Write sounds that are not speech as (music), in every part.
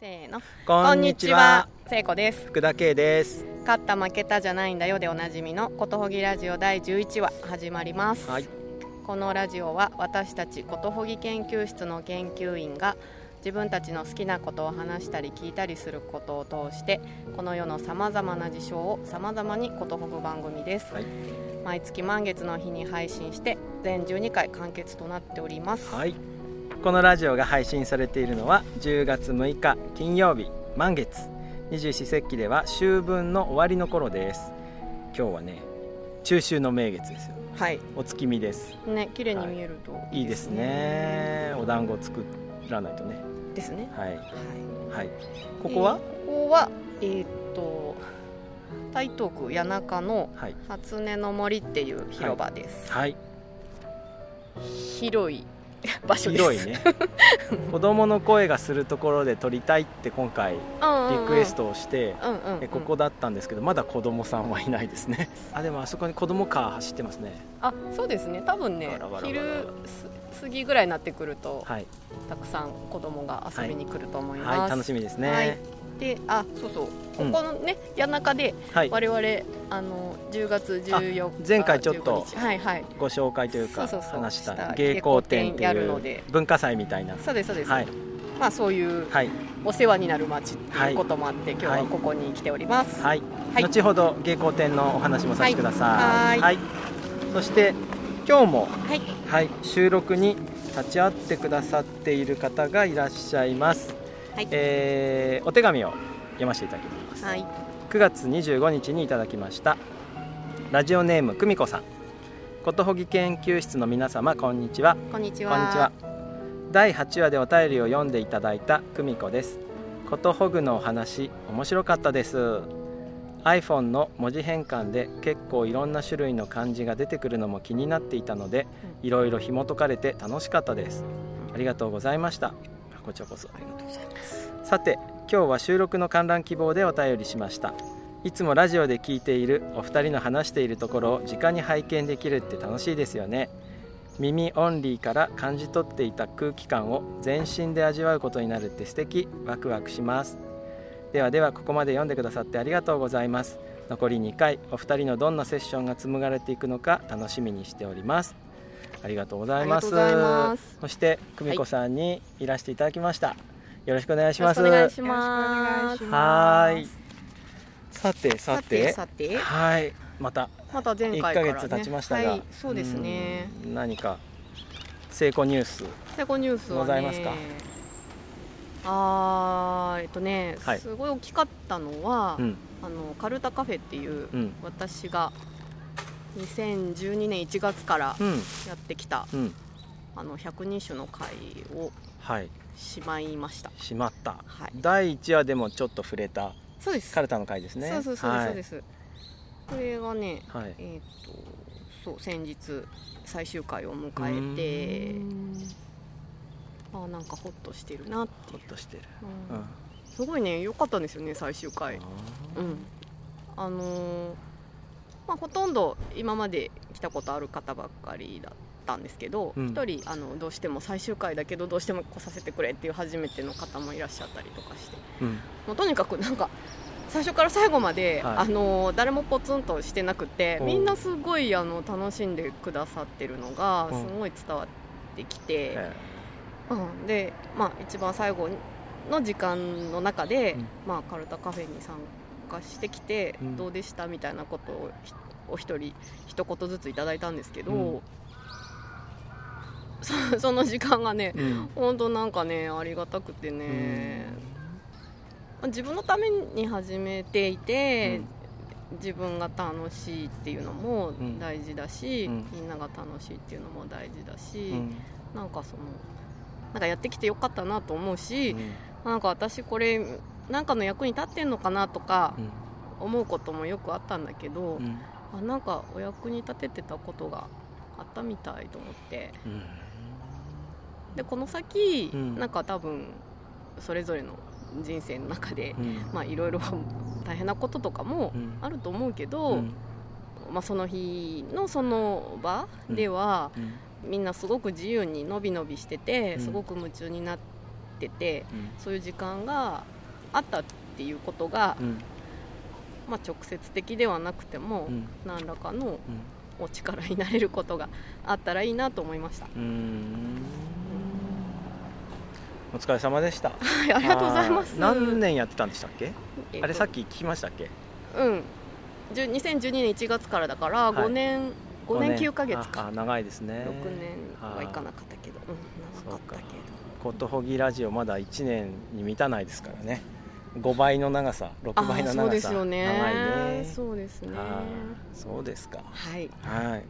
せーの。こんにちは。聖子です。福田圭です。勝った負けたじゃないんだよでおなじみのことほぎラジオ第11話始まります、はい。このラジオは私たちことほぎ研究室の研究員が自分たちの好きなことを話したり聞いたりすることを通してこの世のさまざまな事象をさまざまにことほぐ番組です、はい。毎月満月の日に配信して全12回完結となっております、はいこのラジオが配信されているのは10月6日金曜日満月。二十四節気では秋分の終わりの頃です。今日はね中秋の名月ですよ。はい。お月見です。ね綺麗に見えるとい。いですね。お団子作らないとね。ですね。はい。はい。はい。ここは、えーここはえーっと台東区谷中のはい。初音の森っていう広場です、はい。広い (laughs) 場所広いね。(laughs) 子供の声がするところで撮りたいって今回リクエストをして、ここだったんですけどまだ子供さんはいないですね。(laughs) あでもあそこに子供カー走ってますね。あそうですね。多分ね昼す過ぎぐらいになってくると、はい、たくさん子供が遊びに来ると思います、はい、楽しみですね。はいであそうそう。ここのね、谷中ではい、我々あの10月14日前回ちょっと15日。はいはい。ご紹介というか話した芸工展っていうるので。文化祭みたいな。そうですそうです、はい。まあそういうはい。お世話になる街っていうこともあって、今日はここに来ております、はい、はい。後ほど芸工展のお話もさせてください。はい。そして今日もはい。はい収録に立ち会ってくださっている方がいらっしゃいます、はい。えーお手紙を読ませていただきます。はい。9月25日にいただきましたラジオネーム久美子さん。ことほぎ研究室の皆様こんにちは。こんにちこんにちは。第8話でお便りを読んでいただいた久美子です。ことほぐのお話面白かったです。iPhone の文字変換で結構いろんな種類の漢字が出てくるのも気になっていたのでいろいろ紐解かれて楽しかったです。ありがとうございましたこちらこそありがとうございます。さて今日は収録の観覧希望でお便りしました。いつもラジオで聞いているお二人の話しているところを直に拝見できるって楽しいですよね。耳オンリーから感じ取っていた空気感を全身で味わうことになるって素敵。ワクワクします。ではではここまで読んでくださってありがとうございます。残り2回お二人のどんなセッションが紡がれていくのか楽しみにしております。ありがとうございます。そして久美子さんにいらしていただきました、よろしくお願いします。よろしくお願いします。はーい。さてささてはい。またまた前1回から、ね、ヶ月経ちましたが、はい。そうですね。うん。何か成功ニュース。最後ニュースございますか？あーえっとね、はい。すごい大きかったのは、うん。あのカルタカフェっていう、うん。私が2012年1月からうん。やってきた、うん。あの百人種の会をはい。しまいました。しまった。はい。第1話でもちょっと触れたそうです。カルタの回ですね。そうそうそうです、はい。そうです。これがねはい。えっ、とそう先日最終回を迎えてあーなんかホッとしてるなっていう、ほっとしてる、ううん。んすごいね良かったんですよね最終回。あうん。あのーまあ、ほとんど今まで来たことある方ばっかりだったんですけどうん。一、人あのどうしても最終回だけどどうしても来させてくれっていう初めての方もいらっしゃったりとかして。ーうん。もうとにかくなんか最初から最後まで、はい。あの誰もポツンとしてなくてうん。みんなすごいあの楽しんでくださってるのがうん。すごい伝わってきて、えうん、で、まあ、一番最後の時間の中で、うん。まあ、カルタカフェに参加してきて、うん。どうでしたみたいなことをひお一人一言ずついただいたんですけど、うん。そ (laughs) その時間がねーうん。本当なんかねありがたくてね、自分のために始めていて、自分が楽しいっていうのもん。大事だし、うん。みんなが楽しいっていうのも大事だし、うんうん。なんかそのなんかやってきてよかったなと思うし、うん。なんか私これなんかの役に立ってんのかなとかうん思うこともよくあったんだけど、うん。あなんかお役に立ててたことがあったみたいと思って。うん。でこの先、うん。なんか多分それぞれの人生の中で、うん。まあいろいろ大変なこととかもうん。あると思うけど、うん。まあ、その日のその場では、うん。みんなすごく自由にのびのびしてて、うん。すごく夢中になっててそういう時間があったっていうことが、うん。まあ、直接的ではなくても、うん。何らかのうん。お力になれることがあったらいいなと思いました。お疲れ様でした。はい、ありがとうございます。何年やってたんでしたっけ、えっとあれさっき聞きましたっけ？うん。じゅ2012年1月からだからはい。5年、5年9ヶ月あか。あ。長いですね。6年はいかなかったけど、うん、長かったけど。ことほぎラジオまだ1年に満たないですからね5倍の長さ6倍の長さ。そうですよね。長いね。そうですね。そうですか。はい。はい。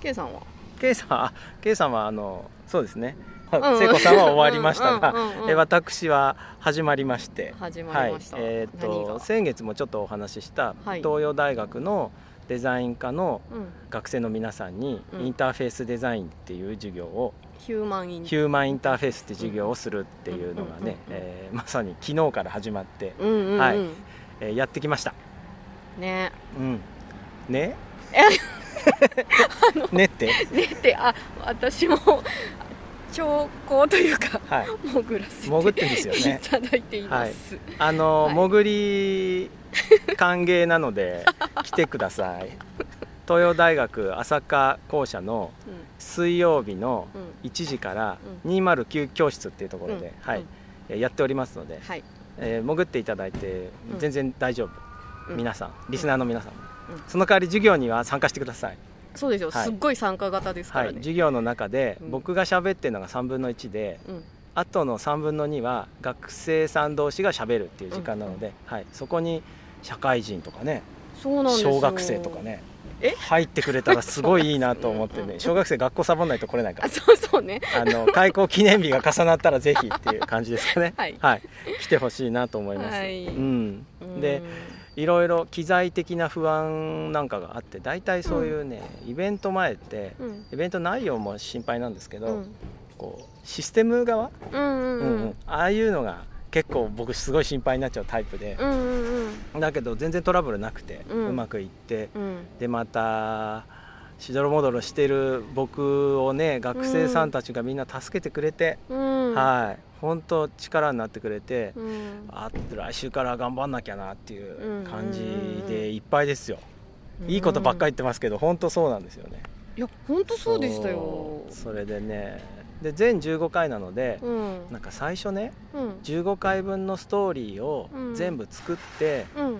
K さんは？K さんあ K さんはあのそうですね。聖子さんは終わりましたがえ私は始まりまして。始まりました。はい。えー、何が？と先月もちょっとお話ししたはい。東洋大学のデザイン科のうん。学生の皆さんにうんインターフェースデザインっていう授業をヒューマンイン。ヒューマンインターフェースって授業をするっていうのがねまさに昨日から始まって、うんうんうん。はいえーやってきました。ね。うん、ね？え (laughs) ねって、ねってあ私も兆候というかはい、潜らせて潜ってんですよね。いただいています。あの、はい。潜り歓迎なので (laughs) 来てください。東洋大学朝霞校舎の水曜日のうん。うん1時からう209教室っていうところで、うん。はい、えーやっておりますので、はい。えー潜っていただいてうん。全然大丈夫、うん。皆さんリスナーの皆さん、うん。その代わり授業には参加してください、そうですよ。はい。すっごい参加型ですかはい、らね。授業の中でうん。僕が喋ってるのが3分の1で、うん。あとの3分の2は学生さん同士が喋るっていう時間なので、はい、そこに社会人とかねそうなんですよ。小学生とか。ねえ？入ってくれたらすごいいいなと思ってね (laughs) 小学生学校サボんないと来れないかあらそうそうね。あの開校記念日が重なったらぜひっていう感じですかね。(laughs) はい。来てほしいなと思います、はい。うん、うん。でいろいろ機材的な不安なんかがあって大体そういうね、イベント前ってうん。イベント内容も心配なんですけど、うん。こうシステム側、ああいうのが結構僕すごい心配になっちゃうタイプで、だけど全然トラブルなくて、ううんまくいってうん。でまたしどろもどろしてる僕をね学生さんたちがみんな助けてくれて、うん。はい本当力になってくれて、うん。あ来週から頑張んなきゃなっていう感じうん。うんうん。でいっぱいですよ、いいことばっかり言ってますけど本当そうなんですよね。いや本当そうでしたよ。それでねで全15回なので、うん。なんか最初ねうん。15回分のストーリーをうん。全部作って、うん。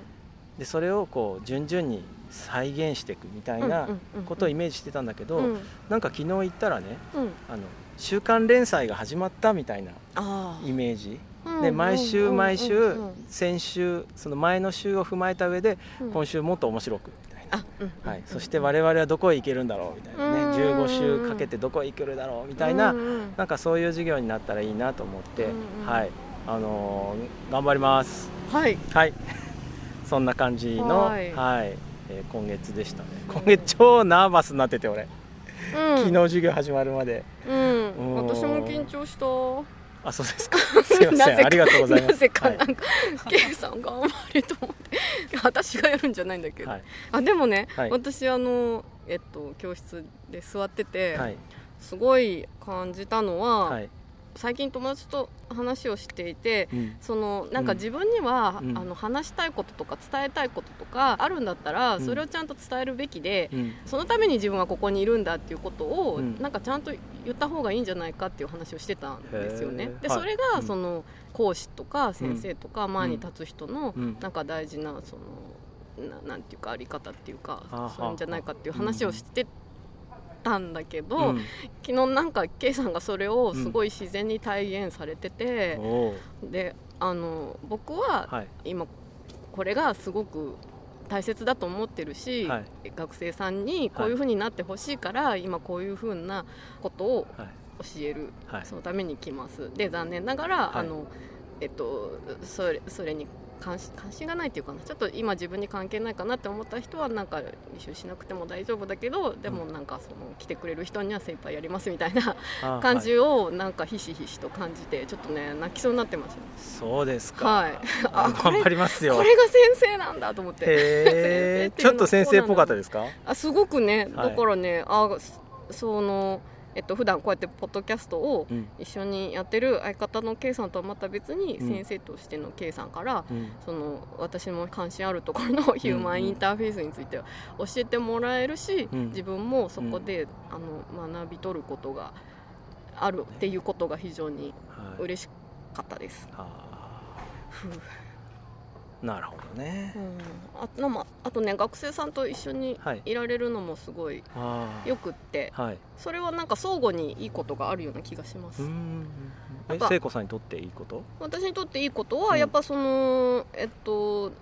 でそれをこう順々に再現していくみたいなことをイメージしてたんだけど、うん。なんか昨日言ったらねうん。あの週刊連載が始まったみたいなあイメージ。あで毎週毎週先週その前の週を踏まえた上でうん。今週もっと面白くみたいな、はい、そして我々はどこへ行けるんだろうみたいなね。うん15週かけてどこへ行けるだろうみたいななんかそういう授業になったらいいなと思って、はい。あのー頑張ります。はい。はい。(laughs) そんな感じのは、はい。いえー今月でしたね。今月超ナーバスになってて俺、うん昨日授業始まるまで。うん。うん私も緊張した。あそうですか。(laughs) すいません。ありがとうございます。なぜかはないんか、K さん頑張れと思って。私がやるんじゃないんだけど、はい。あでもね、はい。私あのえっと教室で座ってて、はい。すごい感じたのは、はい、最近友達と話をしていてうん。そのなんか自分には、うん。あの話したいこととか伝えたいこととかあるんだったら、うん。それをちゃんと伝えるべきで、うん。そのために自分はここにいるんだっていうことを、うん。なんかちゃんと言った方がいいんじゃないかっていう話をしてたんですよね。でそれうん。がその講師とか先生とか前に立つ人のうん。なんか大事なそのななんていうかあり方っていうかそういうんじゃないかっていう話をしてたんだけど、うん。昨日なんか K さんがそれをすごい自然に体現されてて、おーであの僕ははい。今これがすごく大切だと思ってるし、はい。学生さんにこういうふうになってほしいから、今こういうふうなことをはい。教える、はい。そのために来ます。で残念ながら、はい。あのえっとそれそれに関心関心がないっていうかな。ちょっと今自分に関係ないかなって思った人はなんか履修しなくても大丈夫だけどでもなんかその来てくれる人には精一杯やりますみたいな (laughs) あ感じをなんかひしひしと感じてちょっとね泣きそうになってましはいそうですた。か、はい、あ頑張りますよ。これが先生なんだと思って。ちょっと先生っぽかったですか？あすごくねはい。だからね、あそそのえっと普段こうやってポッドキャストをうん。一緒にやってる相方の K さんとはまた別にうん。先生としての K さんから、うん。その私も関心あるところのヒューマンインターフェースについて教えてもらえるし、うん。自分もそこで、あの学び取ることがあるっていうことが非常にはい。嬉しかったです。あ。ふう。ーなるほどね。うん、あなまあとね学生さんと一緒にはい。いられるのもすごいよくって。はい。それはなんか相互にいいことがあるような気がします。聖子さんにとっていいこと？私にとっていいことは、うん。やっぱそのえっと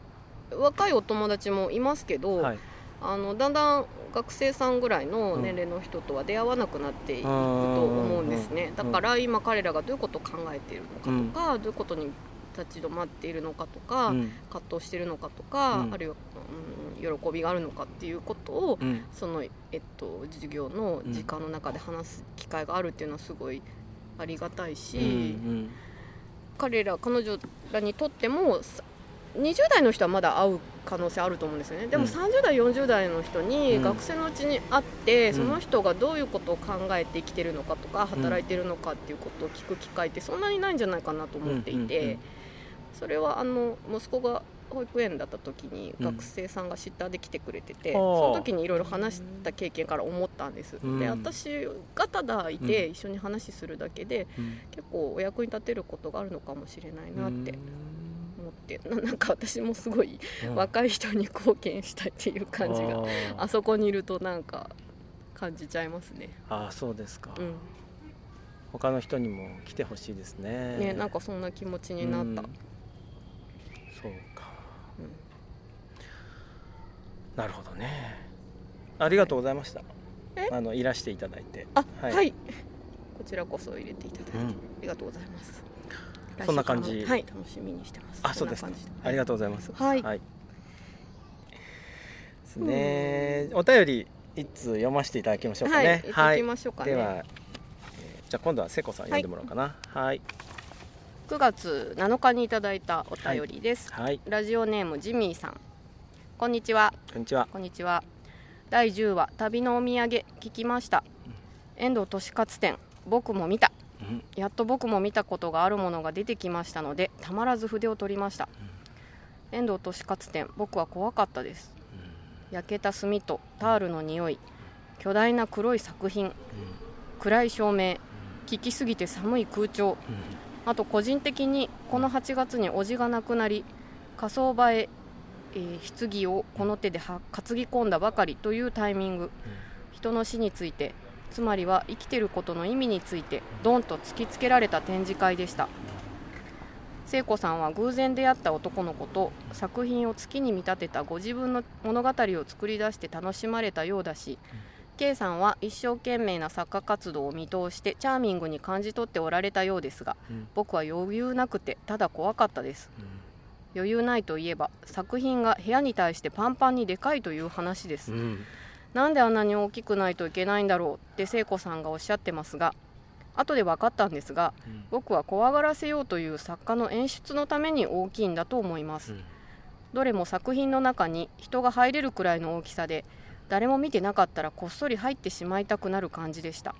若いお友達もいますけど、はい。あのだんだん学生さんぐらいの年齢の人とは出会わなくなっていくと思うんですね、うん。だから今彼らがどういうことを考えているのかとか、どういうことに立ち止まっているのかとか、うん。葛藤しているのかとか、うん。あるいは、うん、喜びがあるのかっていうことを、うん。その、えっと、授業の時間の中で話す機会があるっていうのはすごいありがたいし、うん彼ら彼女らにとってもさ20代の人はまだ会う可能性あると思うんですよね。でもうん。30代40代の人にうん。学生のうちに会って、うんその人がどういうことを考えて生きてるのかとか働いてるのかっていうことを聞く機会ってそんなにないんじゃないかなと思っていて、うんうんうんそれはあの息子が保育園だった時にうん。学生さんがシッターで来てくれてて、はあその時にいろいろ話した経験から思ったんです、うん。で私がただいてうん。一緒に話するだけでうん。結構お役に立てることがあるのかもしれないなってうん。思ってな (laughs) なんか私もすごいうん。若い人に貢献したいっていう感じがあそこにいるとなんか感じちゃいますね。あーそうですか、うん。他の人にも来てほしいですね。ねなんかそんな気持ちになった。うんそうかなるほどね。ありがとうございました。え？あのいらしていただいて。あははい。い、こちらこそ入れていただいて、うん。ありがとうございます。そんな感じ。楽しみにしてます。あそうですか。こんな感じありがとうございます。はい。ですね。お便り一通読ませていただきましょうかはい、ね行ってきましょうかね。では、えーじゃあ今度は聖子さん読んでもらおうかな。はい9月7日にいただいたお便りです。はいラジオネームジミーさん。こんにちは。こんにちはこんにちは。第10話旅のお土産聞きました。遠藤利勝店僕も見た。うんやっと僕も見たことがあるものが出てきましたのでたまらず筆を取りました。遠藤利勝店僕は怖かったです。焼けた炭とタールの匂い、巨大な黒い作品、暗い照明、効きすぎて寒い空調。あと個人的にこの8月に叔父が亡くなり火葬場へ、えー棺をこの手では担ぎ込んだばかりというタイミング。人の死についてつまりは生きてることの意味についてドンと突きつけられた展示会でした。聖子さんは偶然出会った男の子と作品を月に見立てたご自分の物語を作り出して楽しまれたようだし K さんは一生懸命な作家活動を見通してチャーミングに感じ取っておられたようですがうん。僕は余裕なくてただ怖かったです。余裕ないといえば作品が部屋に対してパンパンにでかいという話です。うん。なんであんなに大きくないといけないんだろうって聖子さんがおっしゃってますが後で分かったんですがうん。僕は怖がらせようという作家の演出のために大きいんだと思います。うん。どれも作品の中に人が入れるくらいの大きさで誰も見てなかったらこっそり入ってしまいたくなる感じでした。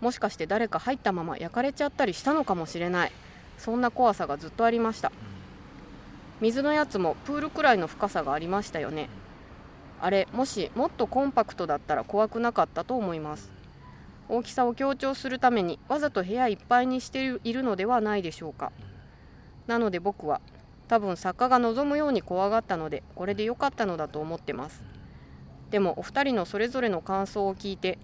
もしかして誰か入ったまま焼かれちゃったりしたのかもしれない。そんな怖さがずっとありました。水のやつもプールくらいの深さがありましたよね。あれもしもっとコンパクトだったら怖くなかったと思います。大きさを強調するためにわざと部屋いっぱいにしているのではないでしょうか。なので僕は多分作家が望むように怖がったのでこれで良かったのだと思ってます。でもお二人のそれぞれの感想を聞いて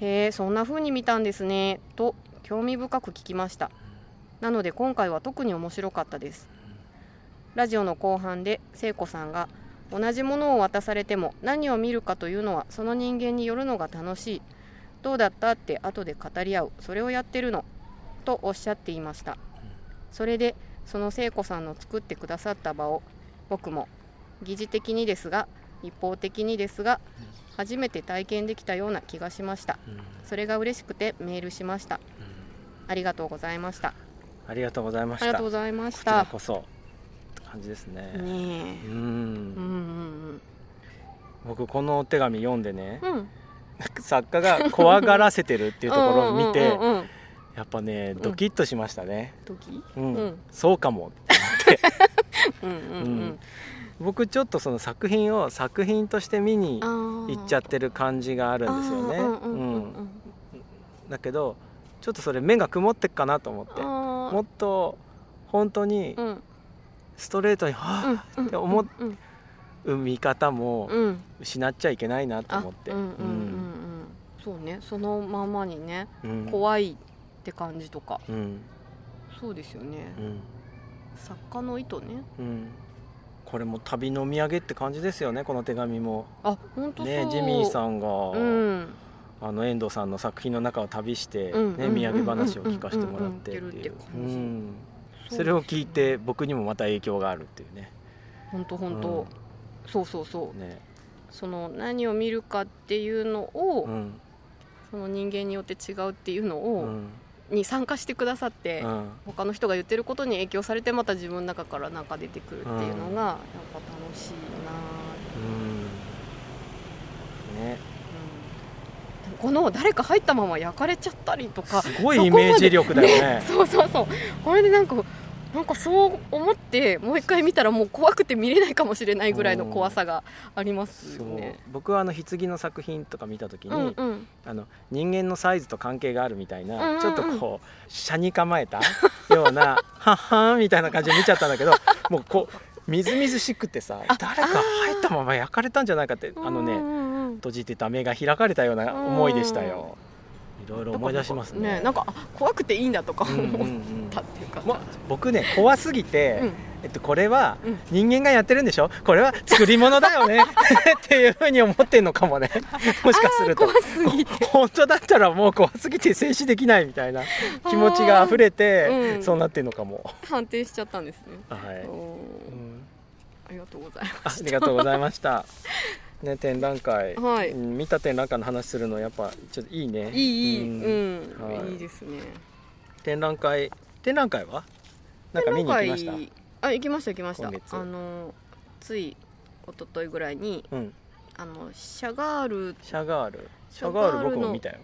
へえそんな風に見たんですねと興味深く聞きました。なので今回は特に面白かったです。ラジオの後半で聖子さんが同じものを渡されても何を見るかというのはその人間によるのが楽しい。どうだったって後で語り合う。それをやってるの。とおっしゃっていました。それでその聖子さんの作ってくださった場を僕も疑似的にですが一方的にですが初めて体験できたような気がしました。うん。それが嬉しくてメールしました。ありがとうございました。ありがとうございました。ありがとうございました。こそって感じですね。ねえ。うん。うんうん僕このお手紙読んでねうん。うん作家が怖がらせてるっていうところを見てやっぱねドキッとしましたね、時うん。うん。そうかも (laughs) うんうん。うん僕ちょっとその作品を作品として見に行行っちゃってる感じがあるんですよね、うんだけどちょっとそれ目が曇ってっかなと思って。ももっと本当にうん。ストレートに「はうんって思っう見方もうん失っちゃいけないなとあ思って。そうね。そのままにねうん。怖いって感じとか。うん。そうですよね。うん。作家の意図ね。うんこれも旅の土産って感じですよねこの手紙も。あ本当ねジミーさんが、うん。あの遠藤さんの作品の中を旅して、ね、土産話を聞かせてもらってっていう。うん。それを聞いて僕にもまた影響があるっていうね。本当本当。そうそうそう。ね。その何を見るかっていうのを、うん。その人間によって違うっていうのうを、んに参加してくださって、うん。他の人が言ってることに影響されてまた自分の中からなんか出てくるっていうのが、やっぱ楽しいなうん。ねうん、この誰か入ったまま焼かれちゃったりとかすごいイメージ力だよね。(laughs) そうそうそう。これでなんかなんかそう思ってもう一回見たらもう怖くて見れないかもしれないぐらいの怖さがありますよね。僕はあの棺の作品とか見た時に、うんうん。あの人間のサイズと関係があるみたいな、うんうんうん。ちょっとこう車に構えたような (laughs) はっはーんみたいな感じで見ちゃったんだけどもうこうみずみずしくてさあ誰か入ったまま焼かれたんじゃないかってあのねうんうんうん閉じてた目が開かれたような思いでしたよ。いろいろ思い出しますね。なんかあ怖くていいんだとかうんうん思っうんたっていうか、もう僕ね怖すぎて、うん。えっと、これはうん。人間がやってるんでしょ？これは作り物だよね？(laughs) っていうふうに思ってんのかもね。(laughs) もしかすると。怖すぎて。本当だったらもう怖すぎて静止できないみたいな気持ちが溢れて、うん。そうなってんのかも、判定しちゃったんですね。はい、うん。ありがとうございああます。りがとうございましたね展覧会、はい。うん見た展覧会の話するのやっぱちょっといいね。いいいい、うん。うん、はい。いいですね。展覧会展覧会は？なんか見に行きました？あ、行きました行きました。あのつい一昨日ぐらいにうん。あのシャガール。シャガール。シシャガール僕も見たよ。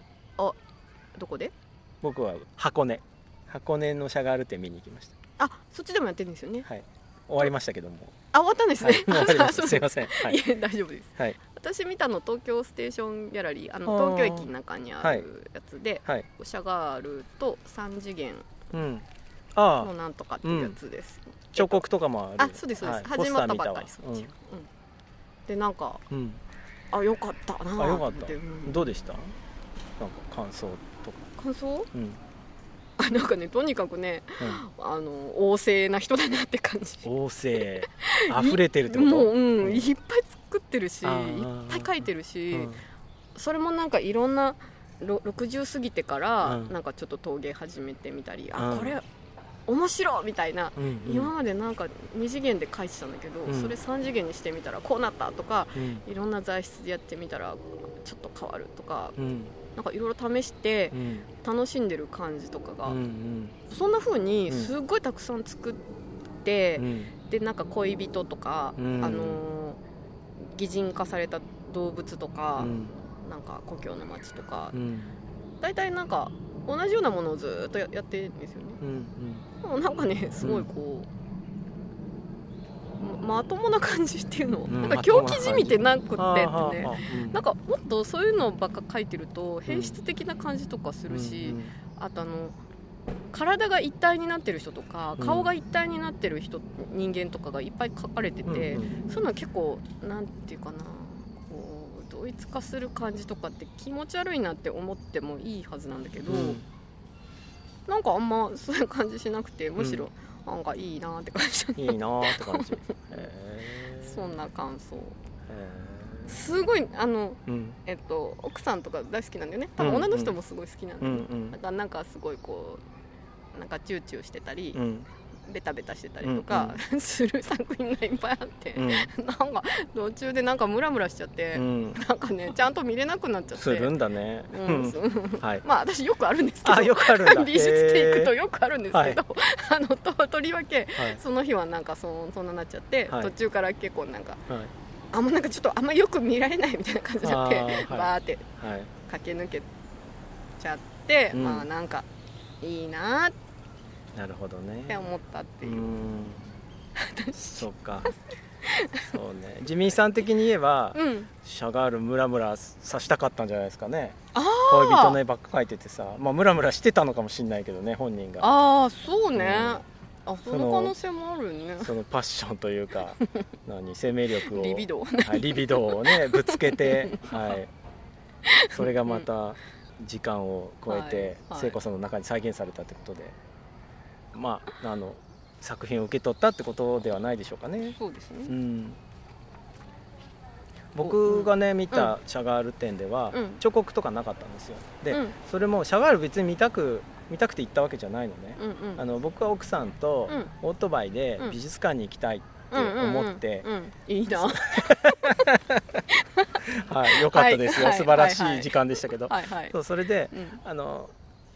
どこで？僕は箱根。箱根のシャガール展見に行きましあ、そっちでもやってるんですよね。たはい。終わりましたけども、あ、終わったんですね。はい、す。いません。はい。い、え大丈夫です。はい。私見たの東京ステーションギャラリーあの東京駅の中にあるやつで、はい。シャガールと三次元のなんとかっていうやつです。彫刻とかもある。あ、そうですそうです。はい。始まったばっかりそっち。うん。でなんかうん、うんあ良かったなあよかった。どうでした？なんか感想とか。感想？うん、あなんかねとにかくねあの旺盛な人だなって感じ。うん、旺盛。(laughs) 溢れてるってこと？もう、うんうん。いっぱい作ってるしいっぱい書いてるし、うん。それもなんかいろんなろ60過ぎてから、うん。なんかちょっと陶芸始めてみたり、うん。あこれ面白いみたいな、うんうん。今までなんか2次元で書いてたんだけど、うん。それ3次元にしてみたらこうなったとかうん。いろんな材質でやってみたらちょっと変わるとかうんなんかいろいろ試してうん。楽しんでる感じとかが、うんうん。そんな風にうん。すっごいたくさん作って、うん。でなんか恋人とか、うん。あのー擬人化された動物とか、うん。なんか故郷の街とかうん。大体なんか同じようなものをずっとややってるんですよね。うん。でもなんかねすごいこう、ままともな感じっていうの、うんなんか狂気じみてなくって。ってねはあうん。なんかもっとそういうのばっか書いてると変質的な感じとかするし、うんあとあの体が一体になってる人とかうん。顔が一体になってる人、人間とかがいっぱい書かれてて、うんうん。そういうのは結構なんていうかなこう同一化する感じとかって気持ち悪いなって思ってもいいはずなんだけど、うん。なんかあんまそういう感じしなくてむしろなんかいいなって感じ、いいなーって感じ。(laughs) そんな感想。へすごいあの、ーうん。えっと、奥さんとか大好きなんだよね。多分うん女の人もすごい好きなんだね、んうん。だからなんかすごいこうなんかチューチューしてたり、うんベタベタしてたりとか、(laughs) する作品がいっぱいあって、うん。なんか途中でなんかムラムラしちゃって、うん。なんかねちゃんと見れなくなっちゃって。するんだね。うん (laughs) はい。まあ私よくあるんですけどあよくある美術で行くとへよくあるんですけど、あ (laughs) のととりわけーはい。その日はなんかそそんななっちゃって、はい。途中から結構なんかはい。あもうなんかちょっとあんまよく見られないみたいな感じになって、はい。バーってはい。駆け抜けちゃって、うん。まあなんかいいなっなるほどね。て思ったっていう、うそっか。そうね。ジミーさん的に言えば、うん。シャガールムラムラさしたかったんじゃないですかね。あ恋人あの絵ばっか描いててさ。まあムラムラしてたのかもしれないけどね本人が。ああそうね、うん。あその可能性もあるね。そのパッションというか (laughs) 何生命力を。リビドはい、リビドーをね (laughs) ぶつけて、はい、それがまた時間を超えてはい。はい。聖子さんの中に再現されたってことで、まああの作品を受け取ったってことではないでしょうかね。そうですね。うん、僕がね見たシャガール展では、うん。彫刻とかなかったんですよ。で、うん。それもシャガール別に見たく見たくて行ったわけじゃないのね、うんうん。あの僕は奥さんとうん。オートバイでうん。美術館に行きたいって思って、うんいいな。(laughs) はい、よかったですよ、はい。素晴らしはい時間でしたけど、はい。はい。そうそれでうん。あの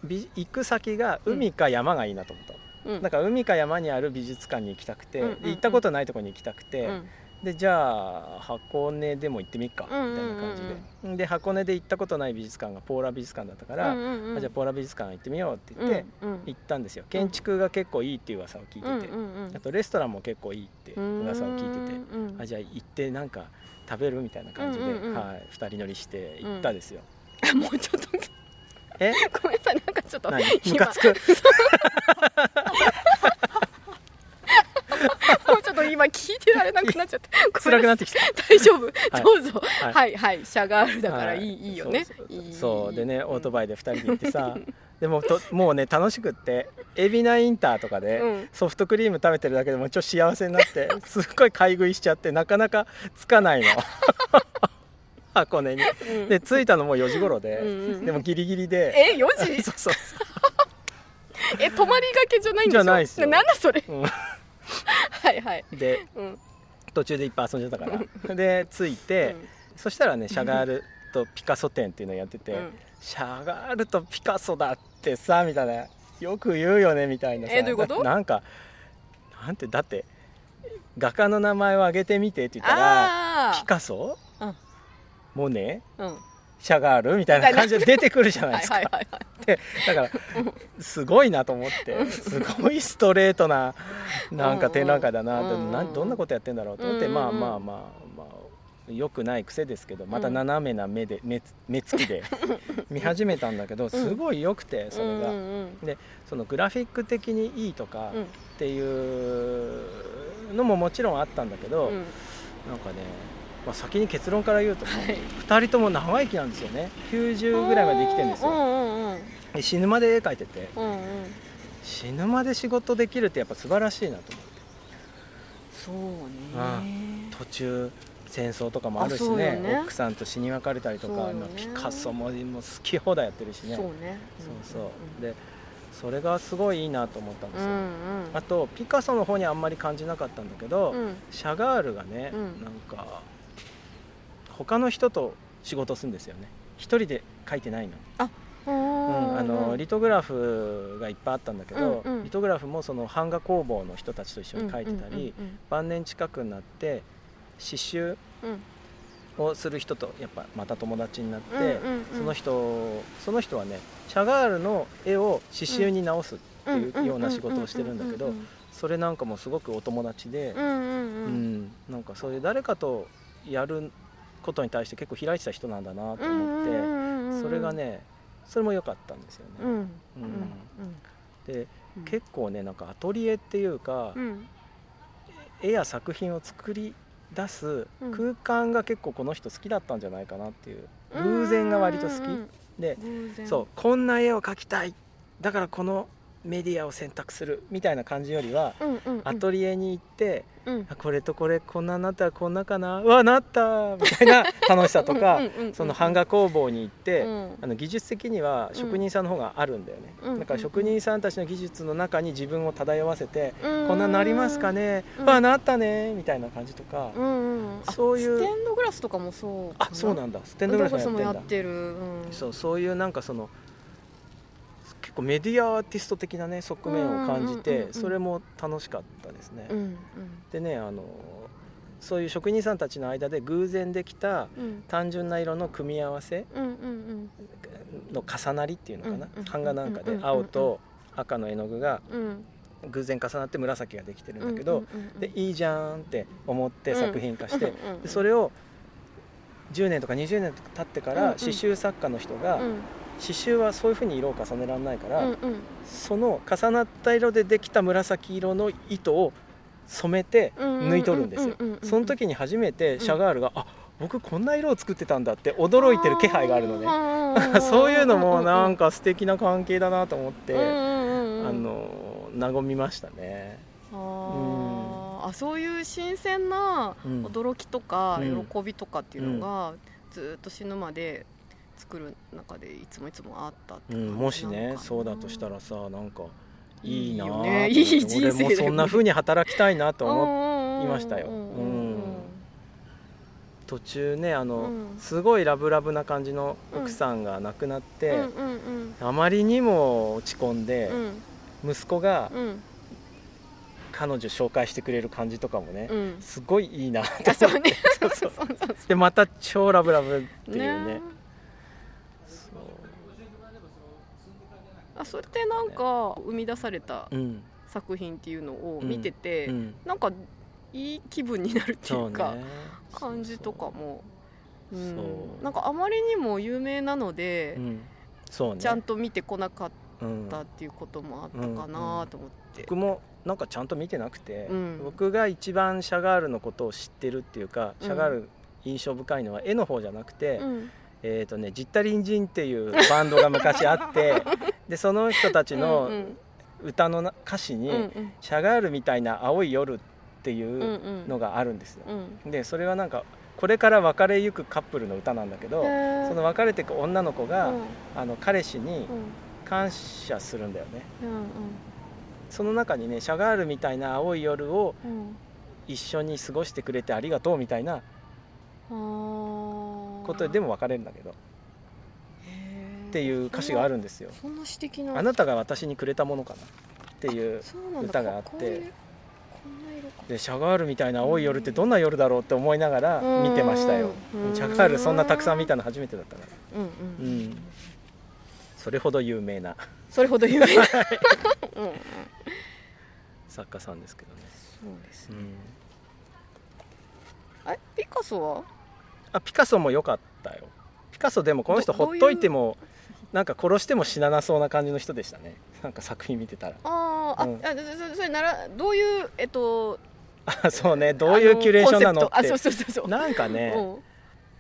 び行く先が海か山がいいなと思っただから海か山にある美術館に行きたくて、うんうんうん。で行ったことないところに行きたくて、うん。でじゃあ箱根でも行ってみっかみたいうんうん。うんな感じで、で箱根で行ったことない美術館がポーラ美術館だったから、うんうんうん。あじゃあポーラ美術館行ってみようって言ってうんうん行ったんですよ。建築が結構いいっていう噂を聞いてて、うんうんうん。あとレストランも結構いいって噂を聞いてて、うんうん。あじゃあ行ってなんか食べるみたいな感じで、うんうんうん。はい、2人乗りして行ったですよ、あもうちょっと。え？ごめんなさいなんかちょっとムカつく (laughs) もうちょっと (laughs) 今聞いてられなくなっちゃって。(laughs) 辛くなってきた。大丈夫、はい。どうぞ、はい。はい、はい。シャガールだからはい。いい、いいよね。そうでねオートイバイで2人で行ってさでもともうね楽しくって海老名インターとかでうん。ソフトクリーム食べてるだけでもちょっと幸せになって (laughs) すっごい買い食いしちゃってなかなかつかないの。箱根に。うん。で着いたのもう4時頃で、うんうんでもギリギリで。え4時？そうそうえ泊まりがけじゃないんでしょじゃないっすよ。なんだそれ。うんはいはい。でうん。途中でいっぱい遊んじゃったから。で着いて、そしたらねシャガールとピカソ展っていうのをやってて、うん。シャガールとピカソだってさみたいな。よく言うよねみたいなさ。えどういうこと？ななんかなんてだって画家の名前を挙げてみてって言ったらあピカソ、うん。モネあうんシャガールみたいな感じで出てくるじゃないはいですか、はいはいはいだからすごいなと思ってすごいストレートななんか展覧会だなってうんどんなことやってんだろうと思ってうんうんまあまあまあまあよくない癖ですけどまた斜めな目で目つ目つきで (laughs) 見始めたんだけどすごい良くてそれが。うんうんそのグラフィック的にいいとかうん。っていうのももちろんあったんだけどうん。なんかねまあ先に結論から言うとはい。2人とも長生きなんですよね。90ぐらいまで生きてるんですよ。うんうん死ぬまで絵描いててうんうん。死ぬまで仕事できるってやっぱ素晴らしいなと思って。そうあね途中戦争とかもあるしね。ね。奥さんと死に別れたりとか、ね。まあピカソももう好き放題やってるしね。そうね。そうそう。でそれがすごいいいなと思ったんですよ、うんうん。あとピカソの方にあんまり感じなかったんだけど、うん。シャガールがね、うん。なんか他の人と仕事するんですよね。一人で描いてないの。うん、あのリトグラフがいっぱいあったんだけど、うんうん。リトグラフもその版画工房の人たちと一緒に描いてたり、うん晩年近くになって刺繍うん。をする人とやっぱまた友達になって、うんうんうん。その人その人はねシャガールの絵を刺繍に直すっていうような仕事をしてるんだけどそれなんかもすごくお友達でうんうんううんんなんかそういう誰かとやることに対して結構開いてた人なんだなと思って、それがねそれも良かったんですよね。うん。でうん。結構ねなんかアトリエっていうか、うん。絵や作品を作り出すうん。空間が結構この人好きだったんじゃないかなっていう。偶然が割と好き、うん。でそうこんな絵を描きたい。だからこのメディアを選択するみたいな感じよりは、うんうんうん。アトリエに行ってうん。あこれとこれこんなになったらこんなかなうわなったみたいな (laughs) 楽しさとかその版画工房に行って、うん。あの技術的には職人さんの方があるんだよね、うん。だから職人さんたちの技術の中に自分を漂わせて、うん。こんななりますかね、うん。わなったねみたいな感じとか、そういうステンドグラスとかもそうあそうなんだ。ステンドグラスもやってる。うん。そうそういうなんかその結構メディアアーティスト的なね側面を感じてうんそれも楽しかったですね、うんうん。でねあのそういう職人さんたちの間で偶然できたうん。単純な色の組み合わせの重なりっていうのかな、版画なんかで青と赤の絵の具が偶然重なって紫ができてるんだけど、でいいじゃんって思って作品化して、それを10年とか20年経ってから刺繍作家の人が、うん刺繍はそういうふうに色を重ねられないから、うんうん。その重なった色でできた紫色の糸を染めて抜いとるんですよ。うんうんうんうん。うんその時に初めてシャガールが、あ僕こんな色を作ってたんだって驚いてる気配があるのね。ね (laughs) そういうのもなんか素敵な関係だなと思って、うんうんうんうん。あの和みましたね。あー。あそういう新鮮なうん。驚きとかうん。喜びとかっていうのがずっと死ぬまで作る中でいつもいつもあったってうん、もしねそうだとしたらさなんかいいなぁと思っていいよね。いそんな風に働きたいなと思って思いましたよ。うん途中ねあの、うん。すごいラブラブな感じの奥さんが亡くなって、うんうんあまりにも落ち込んでう、ん。息子がうん。彼女紹介してくれる感じとかもね、うん。すごいいいなあそうね。そうそうそうそう。でまた超ラブラブっていうねねそうあそれってなんか生み出されたうん。作品っていうのを見てて、うん。なんかいい気分になるっていそううかね。感じとかもうそんう。なんかあまりにも有名なので、うん。そうね。ちゃんと見てこなかっうんたっていうこともあったかなと思って、僕もなんかちゃんと見てなくて、うん。僕が一番シャガールのことを知ってるっていうか、うんシャガール印象深いのは絵の方じゃなくて、うんえーとね、ジッタリンジンっていうバンドが昔あって (laughs) でその人たちうのん。歌のな歌詞に、うんうん。シャガールみたいな青い夜っていうんううん。のがあるんですよ、うん。でそれはなんかこれから別れゆくカップルの歌なんだけどその別れていく女の子が、うん。あの彼氏にうん。感謝するんだよね。うんその中にねシャガールみたいな青い夜をうんうん。一緒に過ごしてくれてありがとうみたいなあーことでも別れるんだけど。っていう歌詞があるんですよ。そんな詩的な。あなたが私にくれたものかな？っていう歌があって。でシャガールみたいな青い夜ってどんな夜だろうって思いながら見てましたよ。うん。シャガールそんなたくさん見たの初めてだったから。うんううん。ん。それほど有名な。それほど有名な。(laughs) 作家さんですけどね、そうですね。うん、あれ？ピカソは？あピカソも良かったよ。ピカソでもこの人どほっといてもなんか殺しても死ななそうな感じの人でしたね。なんか作品見てたら。あうん。あそそれならどういうえっとあそうね。どういうキュレーションなのって。あそうそうそうそう。なんかね、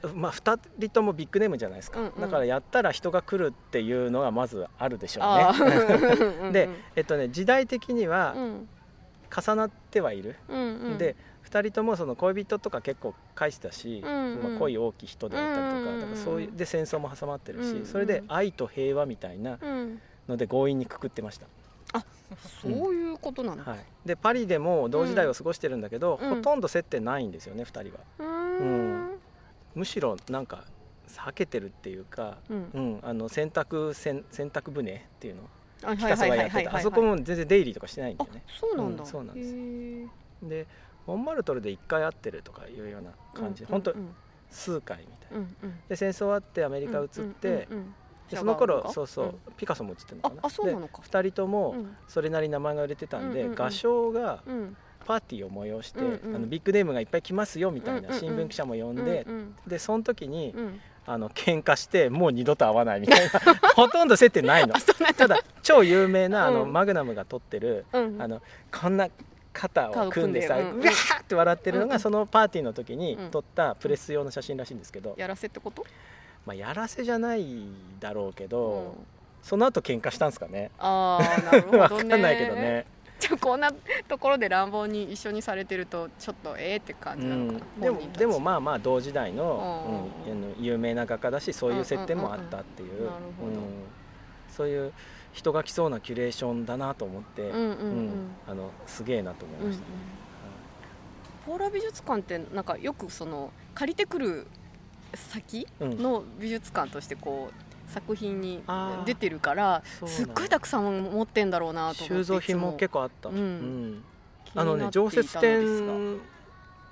うん。まあ、2人ともビッグネームじゃないですか、うん。うんだからやったら人が来るっていうのがまずあるでしょあうねー (laughs) で、えっとね、時代的にはうん。重なってはいる、うんうん。で2人ともその恋人とか結構返したし、うんうん。まあ、恋多き人であったりとか,、うんうんうんだからそういうで戦争も挟まってるし、うんうんそれで愛と平和みたいなうん。ので強引にくくってました、そういうことなの？はい、でパリでも同時代を過ごしてるんだけど、うん。ほとんど接点ないんですよね2人は。うーん。むしろなんか避けてるっていうか、うん。うん、あの洗濯洗洗濯船っていうのあピカソがやってたあそこも全然出入りとかしてないんだあよね。そうなんだ。うんそうなんですでモンマルトルで1回会ってるとかいうような感じ、うん本当うん。数回みたいな、で戦争終わってアメリカ移って、でその頃そうそう、ん。ピカソも映ってるのかな。ああそうなのか。で2人ともうん。それなりに名前が売れてたんで、画商がうん。パーティーを催して、あのビッグネームがいっぱい来ますよみたいなん新聞記者も呼んで、でその時に、うん。あの喧嘩してもう二度と会わないみたいな (laughs) ほとんど接点ないの。ただ超有名なあの、うん。マグナムが撮ってるうん。あのこんな肩を組んでさ、うわーって笑ってるのが、そのパーティーの時にうん。撮ったプレス用の写真らしいんですけど、やらせってこと？まあ、やらせじゃないだろうけど、うん。その後喧嘩したんですかね。ああ (laughs) なるほどね。わかんないけどね、じゃあこんなところで乱暴に一緒にされてるとちょっとええって感うじなのかな、ん、でもでもまあまあ同時代の,、ううん有名な画家だしそういう接点もあったっていう。そういう人が来そうなキュレーションだなと思って、うんうんうん、うんあのすげえなと思いうんうん。ました、ポーラ美術館ってなんかよくその借りてくる先うん。の美術館としてこう作品に出てるからすっごいたくさん持ってんだろうなと思って収蔵品も結構構あった、うん。うん。あのね常設展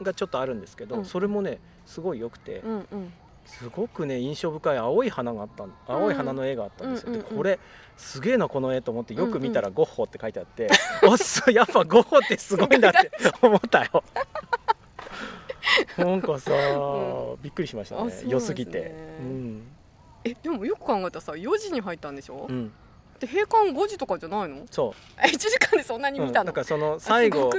がちょっとあるんですけど、うん。それもねすごい良くて、うんうんすごくね印象深い青い花があった青い花の絵があったんですよ、うんうんうん。うんでこれすげえなこの絵と思ってよく見たらゴッホって書いてあって、おっそうやっぱゴッホってすごいんだって (laughs) 思ったよ。(laughs) なんかさ、うびっくりしましたね。ね。良すぎて。うん、えでもよく考えたらさ4時に入ったんでしょ、うん、で閉館5時とかじゃないの？そえ1時間でそんなにう、うん、見たの、なんかその最後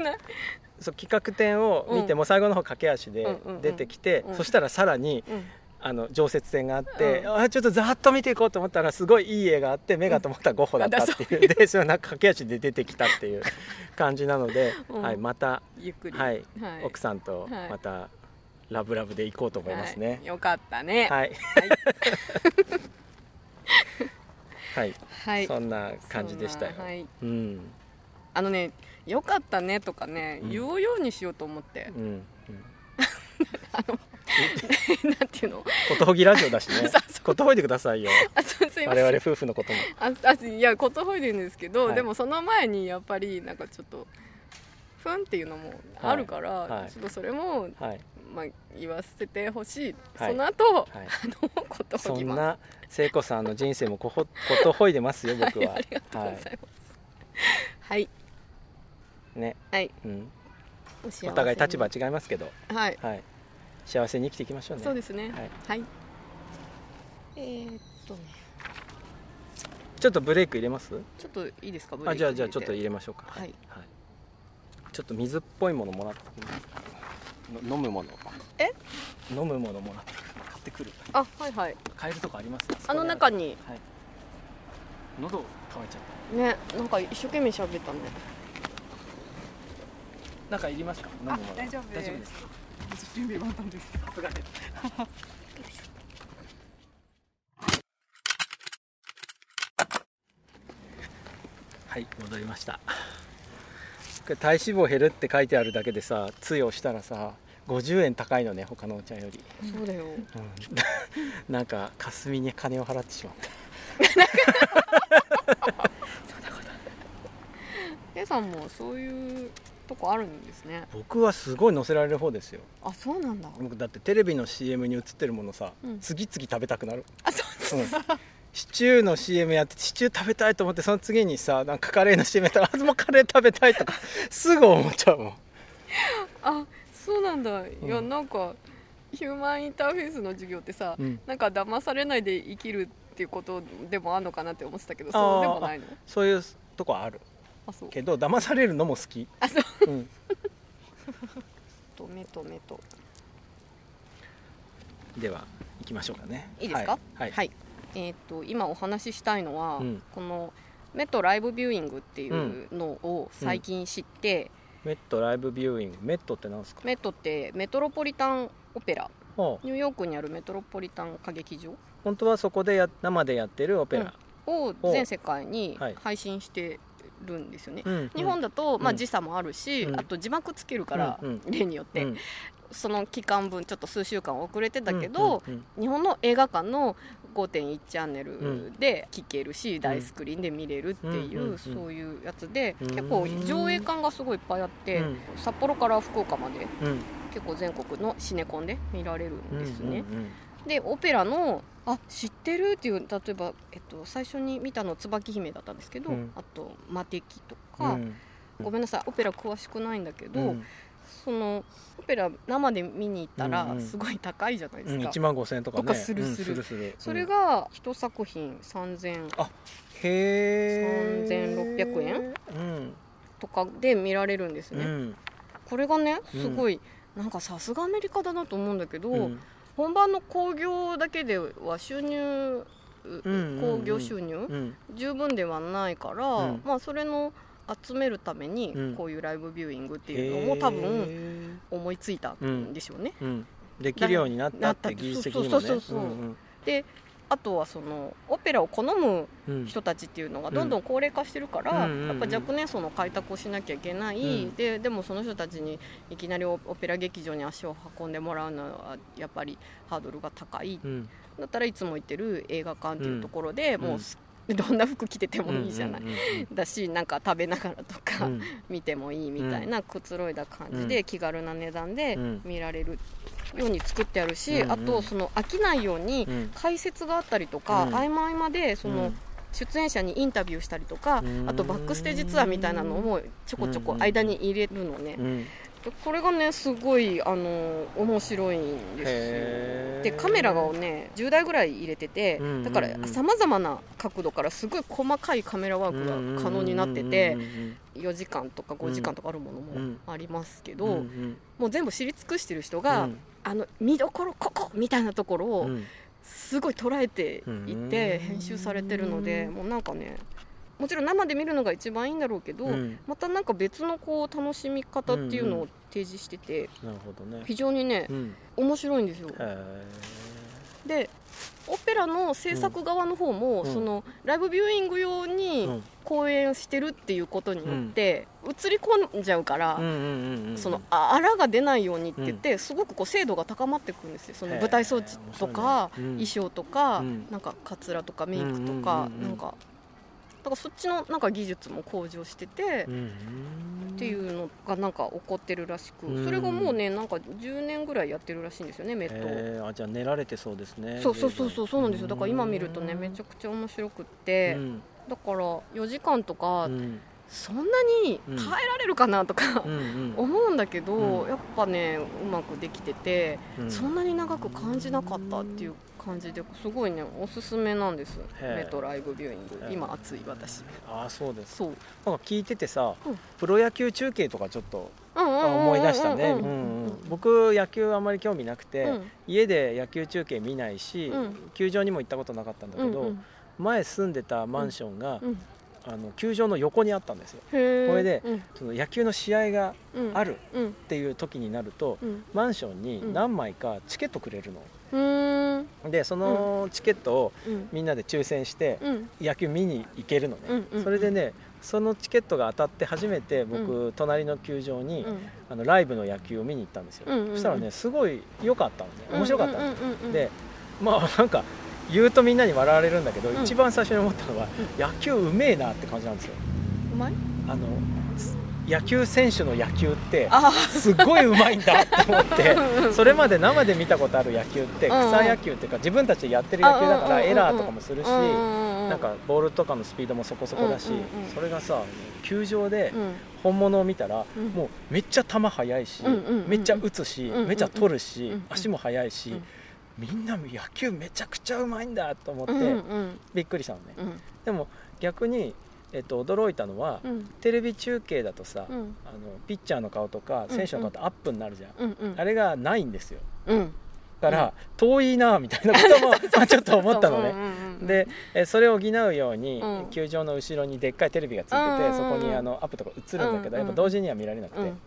そう企画展を見ても最後の方駆け足でうんうんうん。出てきて、うん。そしたらさらにうんあの常設展があって、うん。あちょっとざーっと見ていこうと思ったらすごいいい絵があって目がと思ったらゴッホだったっていう、でそのなんか駆け足で出てきたっていう感じなので、うん。はい、また、ゆっくり。はいはい。奥さんとはい。またラブラブで行こうと思いますね。はい、よかったね。はい、はい、(laughs) はい。はい。そんな感じでしたよ。はい、うん。あのねよかったねとかね、うん。言うようにしようと思って。う、ん。うん (laughs) (laughs) なんていうの？ことほぎラジオだしね。ことほいでくださいよ。あそうすいません。我々夫婦のことも。ああいやことほいでるんですけど、はい。でもその前にやっぱりなんかちょっとふんっていうのもあるから、はい。はい。ちょっとそれも、はい。まあ、言わせてほしい、はい。その後、はいあのことそほぎます。んな聖子さんの人生もこほことほいでますよ僕は。(laughs) ありがとうございます。はい。ね、はい。うん、お互い立場は違いますけど、はい。はい、幸せに生きていきましょうね。そうですね。はい、はい。えー、っとね。ちょっとブレイク入れます？ちょっといいですか？ブレイクあじゃあじゃあちょっと入れましょうか。はい。ちょっと水っぽいものもらっての飲むもの。え？飲むものもらって買ってくるあはいはい。買えるとこあります？あの中にに。はい。喉乾いちゃっねなんか一生懸命喋ったね。たなんかいりますか？飲むもの。大丈夫です。大丈夫ですか？準備万端です。さすがです (laughs) はい戻りました。これ体脂肪減るって書いてあるだけでさつい押したらさ50円高いのね他のお茶より、そうだよ。うん、(laughs) なんか霞に金を払ってしまった。(laughs) ケイさんもそういうとこあるんですね。僕はすごい乗せられる方ですよ。あそうなんだ。僕だってテレビの CM に映ってるものさ、うん。次々食べたくなる、あそううん、シチューの CM やってシチュー食べたいと思ってその次にさなんかカレーの CM やったらあもうカレー食べたいとか (laughs) すぐ思っちゃうもん。あそうなんだ。いや、うん。なんかヒューマンインターフェースの授業ってさ、うん。なんか騙されないで生きるっていうことでもあるのかなって思ってたけどそうでもないの？そういうとこあるあそう。けど騙されるのも好き、あそう。うん、と目と目と。では行きましょうかね。いいですか？はい、はい。えっ、と今お話ししたいのは、うん。このメトライブビューイングっていうのを最近知って、メットライブビューイング。メットってなんですか？メトってメトロポリタンオペラ。ほう。ニューヨークにあるメトロポリタン歌劇場。本当はそこでや生でやってるオペラ、を全世界にはい。配信してるんですよね、うん日本だと、まあ、うん時差もあるし、うん。あと字幕つけるから、うん例によって、うん。その期間分ちょっと数週間遅れてたけど、うんうん日本の映画館の5.1チャンネルで聴けるし、大スクリーンで見れるっていう、うんうんそういうやつで、うん。結構上映館がすごいいっぱいあって、うん。札幌から福岡までうん。結構全国のシネコンで見られるんですね。うんうんでオペラのあ知ってるっていう例えば、えっと、最初に見たの椿姫だったんですけど、うん。あと「魔敵」とか、うん。うん。ごめんなさいオペラ詳しくないんだけど、うん。そのオペラ生で見に行ったらうんうん。すごい高いじゃないでうん、すか、1万5000円とかね。とかするうんするそれが一作品3000あへえ3600円？うん。とかで見られるんですね、うん。これがねうん。すごい、なんかさすがアメリカだなと思うんだけど、うん本番の興行だけでは収入うん興行収入、うん。十分ではないから、うん。まあそれの集めるためにうん。こういうライブビューイングっていうのも多分へ思いついたんでしょうね、ーうん。できるようになったって技術的にもね。そうそうそうそうであとはそのオペラを好む人たちっていうのがどんどん高齢化してるから、うん。やっぱ若年層の開拓をしなきゃいけない、うん。ででもその人たちにいきなりオオペラ劇場に足を運んでもらうのはやっぱりハードルが高い。うん。だったらいつも行ってる映画館っていうところで、ん。もうす (laughs) どんな服着ててもいいじゃない、だしなんか食べながらとか、うん。見てもいいみたいなくつろいだ感じで気軽な値段でうん。見られるように作ってあるし、うんうん。あとその飽きないようにうん。解説があったりとか、うん。合間合間でその、うん。出演者にインタビューしたりとかうん。あとバックステージツアーみたいなのもちょこちょこ間に入れるのね、うん。でこれがねすごいあの面白いんですよ。でカメラをね10台ぐらい入れててうんうんうん。だからさまざまな角度からすごい細かいカメラワークが可能になっててうんうん。4時間とか5時間とかあるものうん。もありますけうんどうん。もう全部知り尽くしてる人うがんあの見どころここみたいなところをうん。すごい捉えていて編集されてるのでもうなんかねもちろん生で見るのが一番いいんだろうけど、うん。またなんか別のこう楽しみ方っていうのを提示しててなるほどね。非常にねうん。面白いんですよ。へでオペラの制作側の方も、うん。そのライブビューイング用ーにうん。公演してるっていうことによって、映り込んじゃうから、うんうんうんうんそのああらが出ないようにって言って、すごくこう精度が高まっていくんですよ。その舞台装置とか、衣装とか、うん。なんかカツラとかメイクとか、うんうんうんうんなんかだからそっちのなんか技術も向上してて、うんっていうのがなんか起こってるらしく、うん。それがもうねなんか10年ぐらいやってるらしいんですよねメット、へーあじゃあ練られてそうですねそうそうそうそうそうなんですよ。だから今見るとねめちゃくちゃ面白くって、うん。だから4時間とか、うん。そんなに耐えられるかなとか、うんうん。思うんだけど、うん。やっぱねうまくできてて、うん。そんなに長く感じなかったっていう感じですごいねおすすめなんです。メトライブビューイング。今熱い私。ああそうですそう。なんか聞いててさ、うん。プロ野球中継とかちょっと思い出したね。僕野球あんまり興味なくて、うん。家で野球中継見ないし、うん。球場にも行ったことなかったんだけど、うんうん。前住んでたマンションが、うん。あの球場の横にあったんですよ。これでうん。その野球の試合がうんあるうん。っていう時になると、うん。マンションに何枚かチケットくれるの、でそのチケットをうん。みんなで抽選してうん。野球見に行けるのね、うんうんそれでねそのチケットが当たって初めて僕、隣の球場に、うん。あのライブの野球を見に行ったんですよ、うんうんうん。そしたらねすごい良かったのね。面白かったの、うんうん。うんうんでまあなんか言うとみんなに笑われるんだけど、うん。一番最初に思ったのは、野球うめえなって感じなんですよ。うまい？あの野球選手の野球ってあすごいうまいんだって思ってうんそれまで生で見たことある野球って草野球っていうか自分たちでやってる野球だからエラーとかもするしななんかボールとかのスピードもそこそこだしそれがさ球場でうん。本物を見たらうん。もうめっちゃ球速いしめっちゃ打つしめっちゃ取るうんしうん。足も速いしうん。みんな野球めちゃくちゃうまいんだと思ってびっくりしたのね。うん。でも逆にえっと驚いたのはうん。テレビ中継だとさあのうんピッチャーの顔とか選手の顔ってアップになるじゃん。うんうん。あれがないんですよ。うん。だから遠いなみたいなことも (laughs) まあちょっと思ったのね。でえそれを補うようにうん。球場の後ろにでっかいテレビがついてうんうんうん。てそこにあのアップとか映るんだけどやっぱ同時には見られなくうんうんて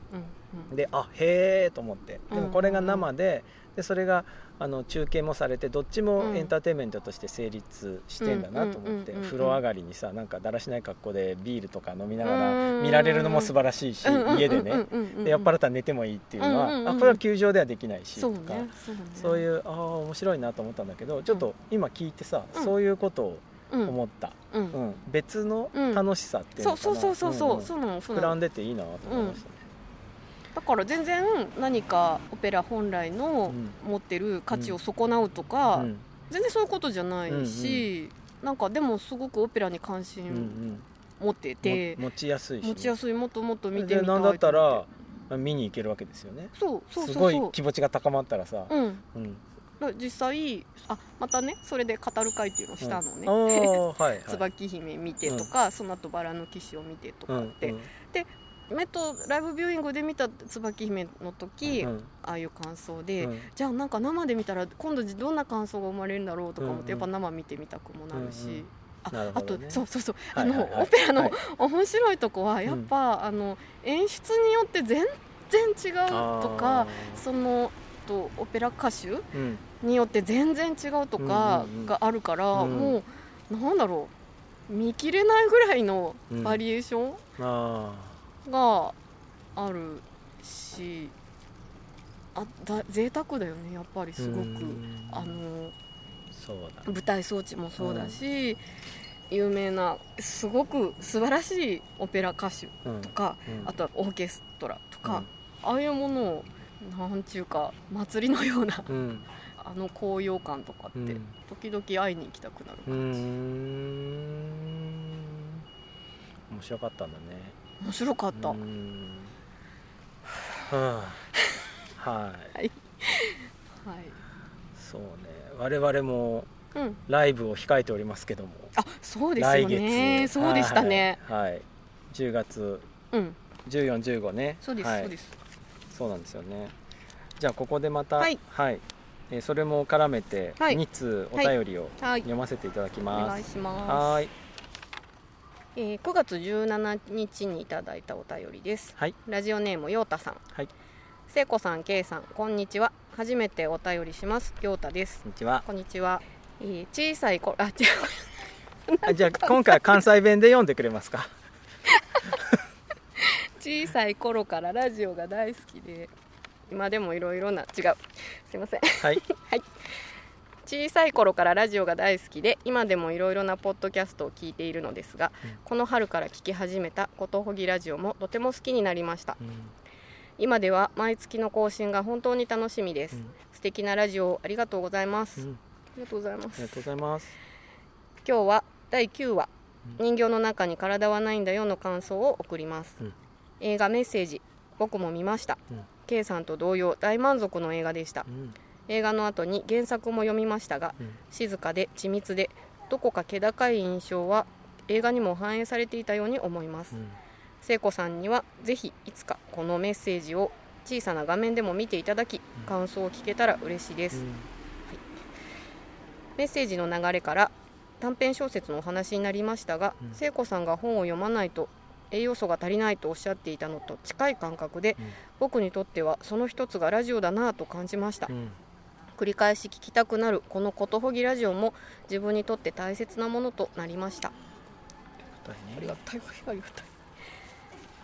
うん。であへえと思って。でうんもこれが生ででそれがあの中継もされてどっちもうん。エンターテインメントとして成立してんだなと思って風呂上がりにさなんかだらしない格好でビールとか飲みながうん。ら見られるのも素晴らしいし家でねで酔っ払ったら寝てもいいっていうのは、あこれは球場ではできないしそうとかね。そういうああ面白いなと思ったんだけどちょっと今聞いてさ、うん。そういうことをうん。思った、うん。うん。別の楽しさっていうのかな、そうそうそうそうそう。うん。そうなのそう膨らんでていいなと思いましたね、だから全然何かオペラ本来の持ってる価値を損なうとか、うん。全然そういうことじゃないし、なんかでもすごくオペラに関うんう心ん持ってて、も持ちやすいし、持ちやすいもっともっと見てみたなんだったらまあ見に行けるわけですよね。そうそうすごいそう。そう気持ちが高まったらさ、うん。実際あまたねそれで語る会っていうのをしたのね、ああはいはい。(laughs) 椿姫見てとか、その後バラの騎士を見てとうんかって、メットライブビューイングで見た椿姫の時、うん。ああいう感想で、うん。じゃあなんか生で見たら今度どんな感想が生まれるんだろうとか思って、うんうん。やっぱ生見てみたくもなるし、うんうん。あね。あとそうそうそう、はいはいはい。あのオペラのはい。面白いとこはやっぱ、あの演出によって全然違うとかそのとオペラ歌手うん。によって全然違うとかうんうんうん。があるから、うん。もうなんだろう見切れないぐらいのうん。バリエーション？あがあるし、あだ贅沢だよねやっぱりーすごく。うん。あの舞台装置もそうだし、有名なすごく素晴らしいオペラ歌手うん。とか、うん。あとはオーケストラとか、ああいうものをなんちゅうか祭りのようなうん。(laughs) あの高揚感とかって、うん。時々会いに行きたくなる感じ、ん。面白かったんだね面白かった、うーん。はあ。(laughs) はい。はい。そうね。我々もうん。ライブを控えておりますけども。あそうです来よね。月。そうでしたね、はい、はい。10月。うん。1415ね。そうです、はい。そうです。そうなんですよね。じゃあここでまたはい。えーそれも絡めてはい。2通お便りをはい。読ませていただきおます、願いします。はーいえー9月17日にいただいたお便りですはいラジオネームようたさんはい聖子さん、けいさん、こんにちは。初めてお便りします。ようたですこ。んにちはこんにちは。えー小さい頃、あ、違う。あじゃあ今回は関西弁で読んでくれますか？(laughs) 小さい頃からラジオが大好きで。今でもいろいろな、違う。すいません。はい (laughs) 小さい頃からラジオが大好きで今でもいろいろなポッドキャストを聞いているのですが、うん。この春から聞き始めた「ことほぎラジオ」もとても好きになりました。うん。今では毎月の更新が本当に楽しみです、うん。素敵なラジオをありがとうございます、うん。ありがとうございます。ありがとうございます。今日は第9話「うん。人形の中に体はないんだよ」の感想を送ります、うん。映画「メッセージ」僕も見ました、うん。K さんと同様大満足の映画でした。うん映画の後に原作も読みましたがうん。静かで緻密でどこか気高い印象は映画にも反映されていたように思います。うん。聖子さんにはぜひいつかこのメッセージを小さな画面でも見ていただき感想を聞けたら嬉しいです、メッセージの流れから短編小説のお話になりましたが、うん。聖子さんが本を読まないと栄養素が足りないとおっしゃっていたのと近い感覚でうん。僕にとってはその一つがラジオだなぁと感じました。うん繰り返し聞きたくなる。このことほぎラジオも自分にとって大切なものとなりました。ありがたいありがたい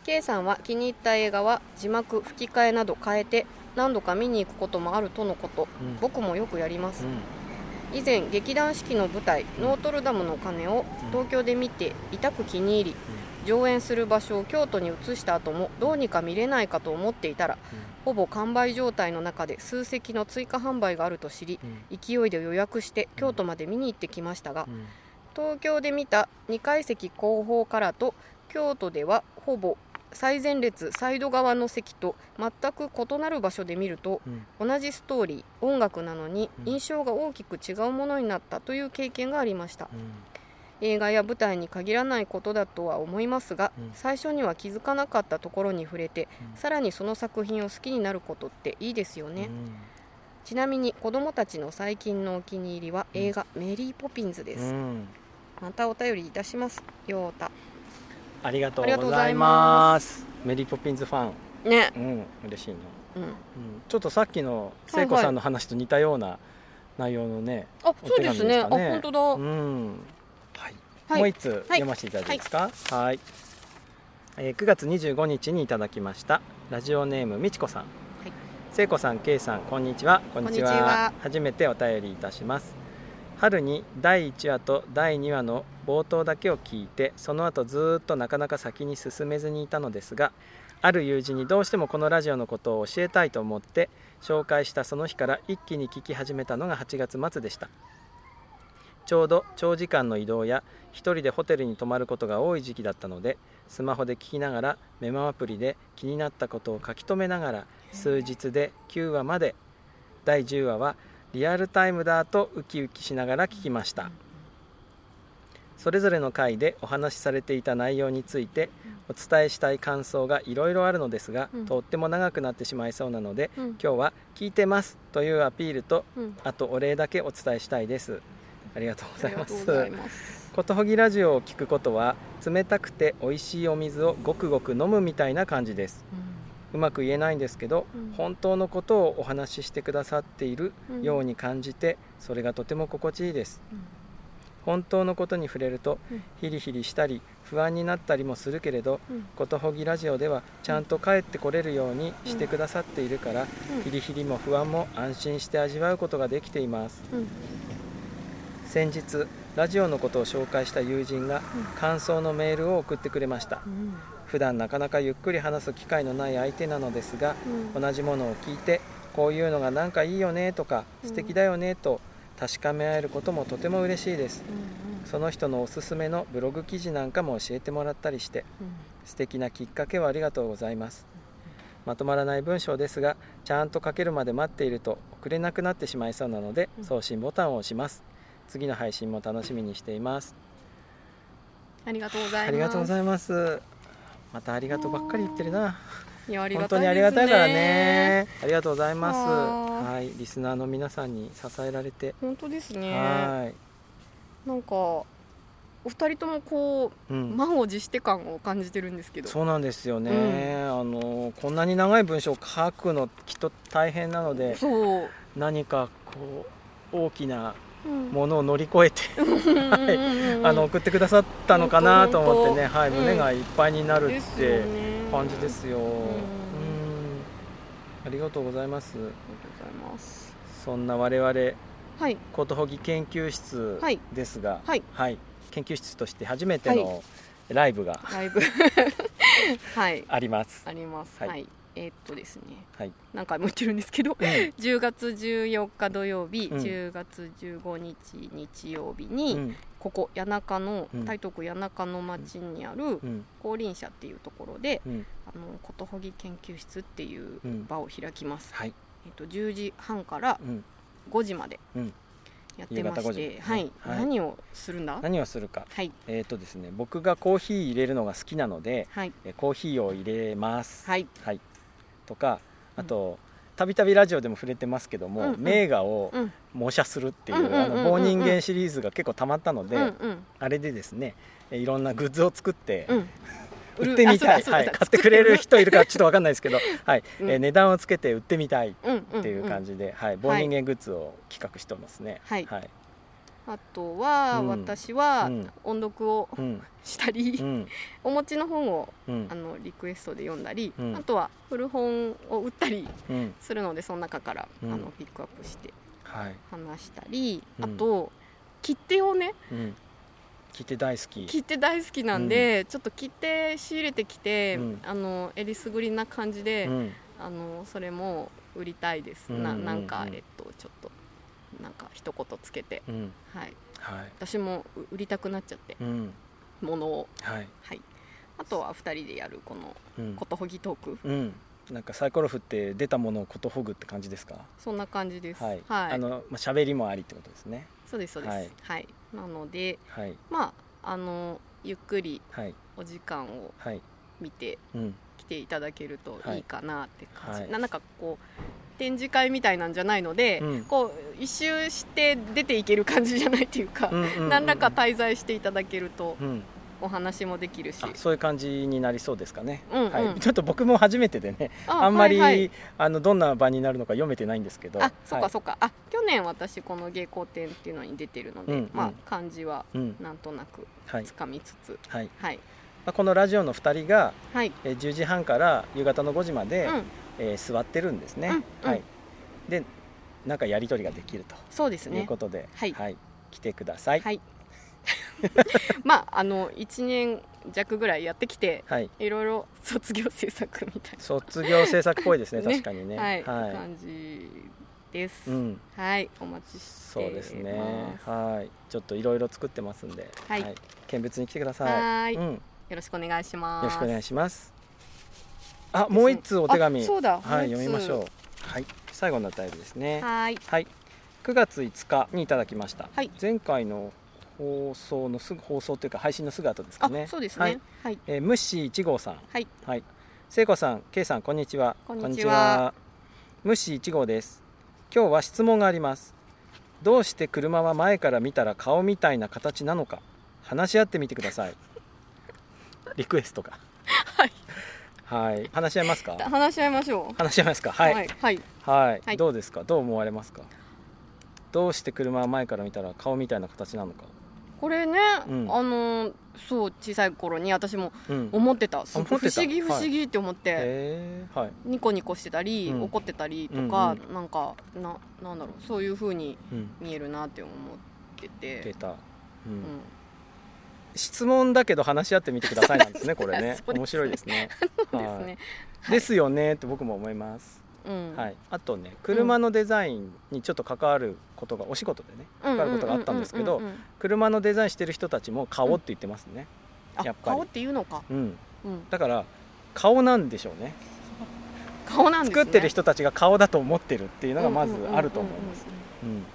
K さんは気に入った映画は字幕吹き替えなど変えて何度か見に行くこともあるとのこと。うん。僕もよくやります。うん。以前劇団四季の舞台「ノートルダムの鐘」を東京で見て痛く気に入り上演する場所を京都に移した後もどうにか見れないかと思っていたらほぼ完売状態の中で数席の追加販売があると知りうん。勢いで予約して京都まで見に行ってきましたがうん。東京で見た2階席後方からと京都ではほぼ最前列サイド側の席と全く異なる場所で見るとうん。同じストーリー音楽なのにうん。印象が大きく違うものになったという経験がありました。うん映画や舞台に限らないことだとは思いますが、うん。最初には気づかなかったところに触れて、うん。さらにその作品を好きになることっていいですよね、うん。ちなみに子供たちの最近のお気に入りは映画「メリー・ポピンズ」です、うん。またお便りいたしますようたありがとうございまます。メリーポピンズファン。ね。うん。嬉しいな。うん。うん。ちょっとさっきの聖子さんの話と似たような内容のね、あそうですね。あお手紙でしたね。本当だ、うん。はいはいもう一つ読ませていただいていいですか？はい、えー9月25日にいただきましたラジオネームみちこさんはい聖子さん、けいさん、こんにちは。こんにちは。初めてお便りいたします。春に第1話と第2話の冒頭だけを聞いて、その後ずーっとなかなか先に進めずにいたのですが、ある友人にどうしてもこのラジオのことを教えたいと思って紹介したその日から一気に聞き始めたのが8月末でした。ちょうど長時間の移動や一人でホテルに泊まることが多い時期だったのでスマホで聞きながらメモアプリで気になったことを書き留めながら数日で9話まで第10話はリアルタイムだとウキウキしながら聞きました。それぞれの回でお話しされていた内容についてお伝えしたい感想がいろいろあるのですが、うん。とっても長くなってしまいそうなのでうん。今日は「聞いてます」というアピールとうん。あとお礼だけお伝えしたいですありがとうございます。ことほぎラジオを聞くことは冷たくて美味しいお水をごくごく飲むみたいな感じです。うまく言えないんですけど、うん。本当のことをお話ししてくださっているうんように感じてそれがとても心地いいです。うん。本当のことに触れるとうん。ヒリヒリしたり不安になったりもするけれどうん。ことほぎラジオではちゃんと帰ってこれるようにしてくださっているから、ヒリヒリも不安も安心して味わうことができています。うん先日ラジオのことを紹介した友人が感想のメールを送ってくれました。うん。普段なかなかゆっくり話す機会のない相手なのですがうん。同じものを聞いてこういうのがなんかいいよねとかうん。素敵だよねと確かめ合えることもとても嬉しいです。うんその人のおすすめのブログ記事なんかも教えてもらったりしてうん。素敵なきっかけをありがとうございます。まとまらない文章ですがちゃんと書けるまで待っていると送れなくなってしまいそうなのでうん。送信ボタンを押します次の配信も楽しみにしています。ありがとうございます。ありがとうございます。またありがとうばっかり言ってるな。本当にありがたいからね。ありがとうございます。はい。リスナーの皆さんに支えられて、本当ですね。はい。なんかお二人ともこううん。満を持して感を感じてるんですけど。そうなんですよね、あのこんなに長い文章を書くのきっと大変なのでそう。何かこう大きなうんものを乗り越えて、はいあの送ってくださったのかなと思ってね、はい、胸がいっぱいになるってね。感じですよ。ん。うん。ありがとうございます。ありがとうございます。そんな我々はい。ことほぎ研究室はい。ですが、はい。研究室として初めてのライブがライブ。(laughs) はい。あります。あります。はい。はいえーっとですねはい。何回も言ってるんですけどうん。(laughs) 10月14日土曜日、うん。10月15日日曜日に、うん。ここ谷中のうん。台東区谷中の町にあるうん。高林社っていうところでうん。あのことほぎ研究室っていううん。場を開きます、はい。えっと10時半からうん。5時までうん。やってま夕方5時。して、ねはい、はい。何をするんだ？何をするか。はい。えっ、とですね、僕がコーヒー入れるのが好きなので、はい。えコーヒーを入れます。はい。はい、とかあとたびたびラジオでも触れてますけども、うんうん。名画をうん。模写するっていうあの棒人間シリーズが結構たまったので、うんうんあれでですねえいろんなグッズを作って、うん。(laughs) 売ってみたい、はい、買ってくれる人いるか (laughs) ちょっと分かんないですけど、はい。うん。えー値段をつけて売ってみたいっていう感じ、じで、はい、棒人間グッズを企画してますね。はい。はいあとは、うん。私はうん。音読をうん。したり、うん。(laughs) お持ちの本をうん。あのリクエストで読んだり、うん。あとは古本を売ったりうん。するのでその中から、うん。あのピックアップしてはい。話したり、うん。あと切手をねうん。聞いて大好き。切手大好きなんで、ちょっと切手仕入れてきて、うん。あのえりすぐりな感じで、うん。あのそれも売りたいです、ななんかえっとちょっとなんか一言つけて、うん。はい、はい。私もう売りたくなっちゃって。うん。ものを、はい。はい、あとは2人でやるこのうん。ことほぎトーク。うん、なんかサイコロ振って出たものをことほぐって感じですか？そんな感じです。はい。はい、あのまあ喋りもありってことですね。そうですそうです。はい。はい、なのではい。まああのゆっくりはい。お時間をはい。見てうん。来ていただけるといいかなって感じ、はい。ななんかこう展示会みたいなんじゃないので、うん。こう一周して出ていける感じじゃないっていうか、うんうんうん何らか滞在していただけるとうん。お話もできるし。あそういう感じになりそうですかね。うんうん。はい。ちょっと僕も初めてでね、ああんまり、はいはい。あのどんな場になるのか読めてないんですけど。あそっはい。かそっか、あ去年私この芸工展っていうのに出てるので、うんうん。まあ漢字はうん。なんとなくはい。つかみつつ、はい。はい。まあこのラジオの二人が、はい、えー10時半から夕方の5時まで、うん、えー座ってるんですね。うんうん。はい。で、なんかやり取りができると。いうそうですね。ことで、はい。来てください。はい。(laughs) まああの1年弱ぐらいやってきてはい。いろいろ卒業制作みたい卒業制作っぽいですね (laughs) ね。確かにね。な、はい。は感じです、い、うん、はい。お待ちしてそうですね。はい。ちょっといろいろ作ってますんで、はい。見物に来てください。はい。うん、よよろしくお願いします。ろしくお願いしますあもう一通お手紙。あそうだ。はい読みましょう。はい。最後のお便りですね。はい。はい。9月5日にいただきました、はい。前回の放送のすぐ放送というか配信のすぐ後ですかあねそうですはい。ねはい。えー、ムッシー1号さん。はい。はい。聖子さん、ケイさん、こんにちは。こんにちは。ムッシー1号です。今日は質問があります。どうして車は前から見たら顔みたいな形なのか、話し合ってみてください。(laughs) リクエストが。はいはい。話し合いますか？(laughs) 話し合いましょう話し合いますか？はい。はい、はいはい。はいどうですか？どう思われますか？どうして車は前から見たら顔みたいな形なのか？これね、うんあのそう小さい頃に私もうん。思ってたすごい思ってた不思議不思議って思って、はい。ニコニコしてたり、うん怒ってたりとか、うんなんかななんだろうそういう風にうん。見えるなって思ってて出た。うんうん質問だけど話し合ってみてくださいなんですねこれね。(laughs) 面白いですね。ですよねって僕も思います、うん。はい、あとね車のデザインにちょっと関わることがお仕事でね関わることがあったんですけど車のデザインしてる人たちも顔って言ってますね、あやっぱり。顔っていうのか、うん、うん、だから顔なんでしょうね。顔なんですね。作ってる人たちが顔だと思ってるっていうのがまずあると思います。うん。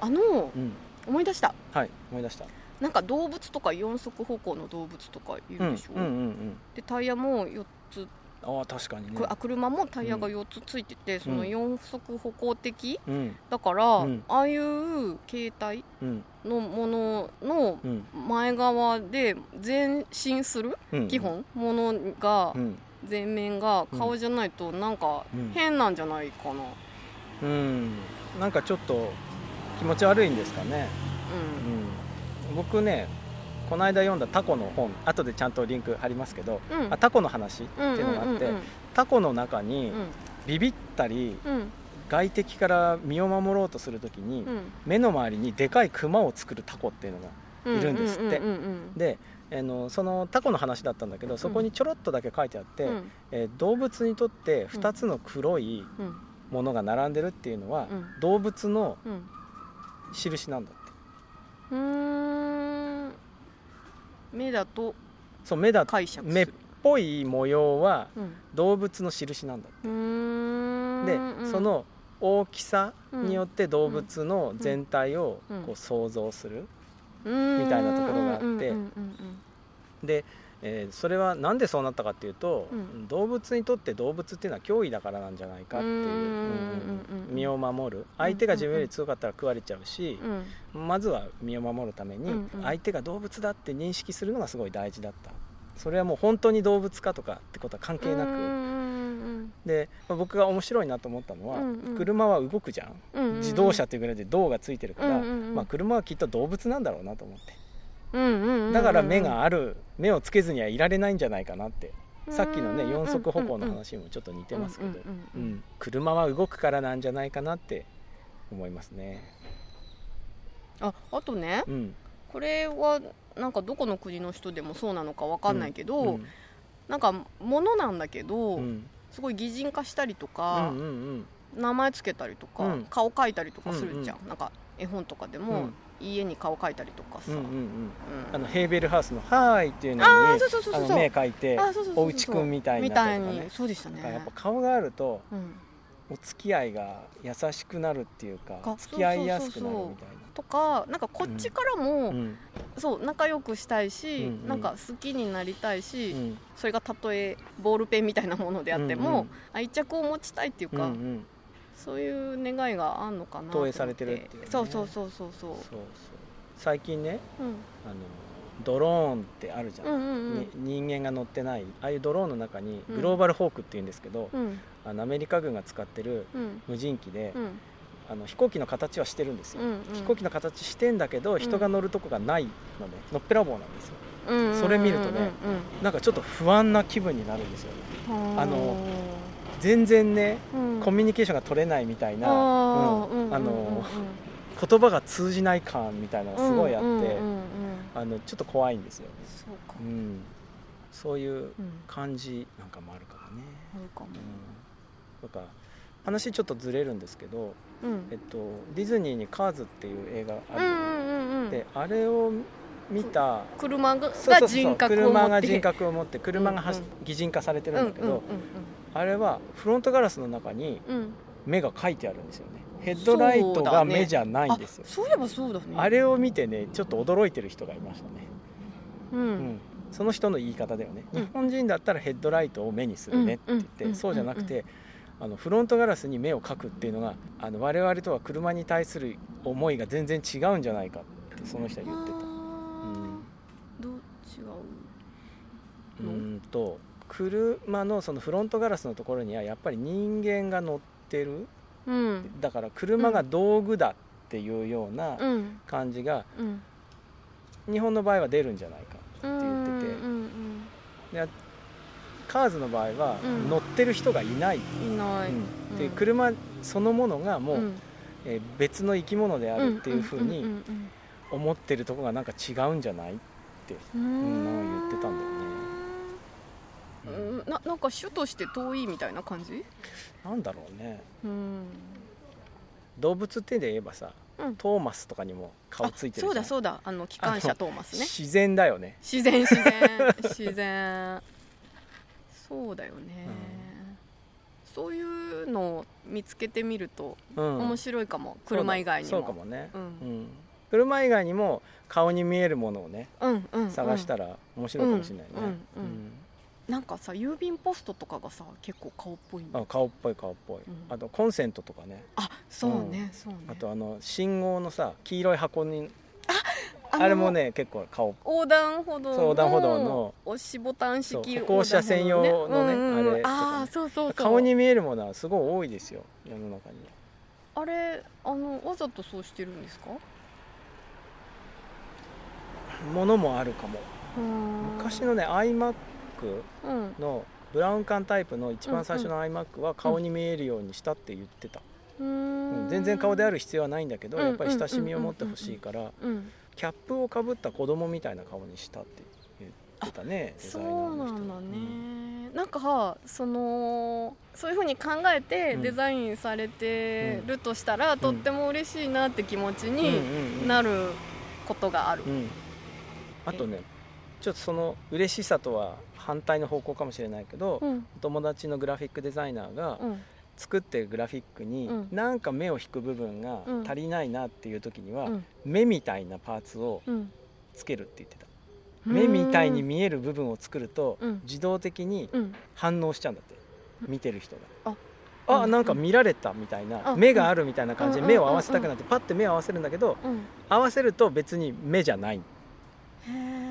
あのうん。思い出した。はい思い出したなんか動物とか四足歩行の動物とかいるでしょ、うんうんうんうん。でタイヤも4つ、ああ確かにね。くあ車もタイヤが4つついてて、その四足歩行的？うん。だから、うん。ああいう携帯うんのもののうん。前側で前進する？うん。基本？ものがうん。前面が顔じゃないとなんかうん。変なんじゃないかな。うん。なんかちょっと気持ち悪いんですかね。ううん僕ねこの間読んだタコの本後でちゃんとリンク貼りますけど、んうん。あタコの話ってうんいうのがあって、うんタコの中にうん。ビビったりうん。外敵から身を守ろうとするときに、うん。目の周りにでかいクマを作るタコっていうのがうんいるんですって。であのそのタコの話だったんだけどそこにちょろっとだけ書いてあって、うん。えー動物にとって2つの黒いうん。ものが並んでるっていうのは、うん。動物のうん。印なんだってうーん。目だとそう目だ解釈する。目っぽい模様はうん。動物の印なんだって。で、うんその大きさによって動物の全体をうん。こう想像する、みたいなところがあって。で、えーそれは何でそうなったかっていうと、うん。動物にとって動物っていうのは脅威だからなんじゃないかっていう。うんうん身を守る。相手が自分より強かったら食われちゃうし、うんまずは身を守るために相手が動物だって認識するのがすごい大事だった。それはもう本当に動物かとかってことは関係なく。でまあ僕が面白いなと思ったのは、車は動くじゃん。自動車っていうぐらいで銅がついてるから、まあ、車はきっと動物なんだろうなと思ってだから目がある目をつけずにはいられないんじゃないかなって。さっきのね四足歩行の話にもちょっと似てますけど、うんうんうんううん。ん車は動くからなんじゃないかなって思いますね。ああとねうん、これはなんかどこの国の人でもそうなのかわかんないけど、うん。なんか物なんだけど、うん。すごい擬人化したりとうかん、うん。名前つけたりとか、うん。顔描いたりとかするじゃん、うん。なんか絵本とかでも、うん家に顔描いたりとかさ、うんうんうん。うん。あのヘーベルハウスの「はーい」っていうのにそうそうそうそう。目描いてあそうそうそうそう。おうちくんみたいにみたいになったりとかねそうでしただからやっねぱ顔があるとうん、お付き合いが優しくなるっていうかか付き合いやすくなるみたいな。とかなんかこっちからも、うん。そう仲良くしたいし、うんうん。なんか好きになりたいし、うん。それがたとえボールペンみたいなものであっても、うんうん。愛着を持ちたいっていうか、うんうんそういう願いがあんのかな投影されてるっていうね。そうそうそうそうそう。そう最近ねうん。あのドローンってあるじゃん、うんうんうん。に人間が乗ってない。ああいうドローンの中にうん。グローバルホークっていうんですけど、うん。あのアメリカ軍が使ってるうん。無人機で、うん。あの飛行機の形はしてるんですよ、うん飛行機の形してんだけど人が乗るとこがないので、のっぺらぼうなんですよ。うんそれ見るとねなんかちょっと不安な気分になるんですよね。うんうんあの全然ねうん。コミュニケーションが取れないみたいな、あの言葉が通じない感みたいなのがすごいあって、あのちょっと怖いんですよね、そうか。うん、そういううん感じなんかもあるかもね、うん、か話ちょっとずれるんですけど、うん。えっと、ディズニーに「カーズ」っていう映画あるうんうんであれを見た車が人格を持って。車が人格を持って車が擬人化されてうんるんだけど、うんうんあれはフロントガラスの中に目が書いてあるんですよね。ヘッドライトが目じゃないんですよ、あそういえばそうだね。あれを見てねちょっと驚いてる人がいましたね、ううん。ん、その人の言い方だよね、うん。日本人だったらヘッドライトを目にするねって言って、うんうんそうじゃなくて、あのフロントガラスに目を描くっていうのがあの我々とは車に対する思いが全然違うんじゃないかってその人は言ってた。どう違ううのんと車のそのフロントガラスのところにはやっぱり人間が乗ってる。うん。だから車が道具だっていうようなうん。感じがうん。日本の場合は出るんじゃないかって言ってて。うんうんでカーズの場合はうん。乗ってる人がいない、うんいない。うん。でうん。車そのものがもう、うん。えー別の生き物であるっていうふうに思ってるとこがなんか違うんじゃないって、ううん、言ってたんだよななんか主として遠いみたいな感じ？なんだろうね。うん。動物ってで言えばさうん。トーマスとかにも顔ついてるそうだそうだ。あの機関車トーマスね。自然だよね。自然自然自然。そうだよね、そういうのを見つけてみるとうん。面白いかも、車以外にも。そうかもね、ううん。ん車以外にも顔に見えるものをねうんうん探したら面白いかもしれないね、うんうん。うんなんかさ郵便ポストとかがさ結構顔っぽいんだあ顔っぽい顔っぽい、ん。あとコンセントとかね。あそうね、そうね。あとあの信号のさ黄色い箱にあれもね結構顔横断歩道横断歩道の押しボタン式歩行者専用のねうんうんあれね。あーそうそうそう。顔に見えるものはすごい多いですよ世の中に。あれあのわざとそうしてるんですか？ものもあるかも。昔のね iMac うん。のブラウン管タイプの一番最初の iMac は顔に見えるようにしたって言ってた、ううんん全然顔である必要はないんだけどうん。やっぱり親しみを持ってほしいからうんキャップをかぶった子供みたいな顔にしたって言ってたねそうなんだね、なんかそのそういうふうに考えてうん。デザインされてるとしたら、とっても嬉しいなって気持ちうんうんにうん。なることがある、うん。あとねちょっとその嬉しさとは反対の方向かもしれないけど、うん。お友達のグラフィックデザイナーがうん。作ってるグラフィックにうん。なんか目を引く部分がうん。足りないなっていう時にはうん。目みたいなパーツをうん。つけるって言ってた。目みたいに見える部分を作るとうん。自動的にうん。反応しちゃうんだって。見てる人が。あ。なんか見られたみたいなあ。目があるみたいな感じでうん。目を合わせたくなってパッて目を合わせるんだけどうん。合わせると別に目じゃない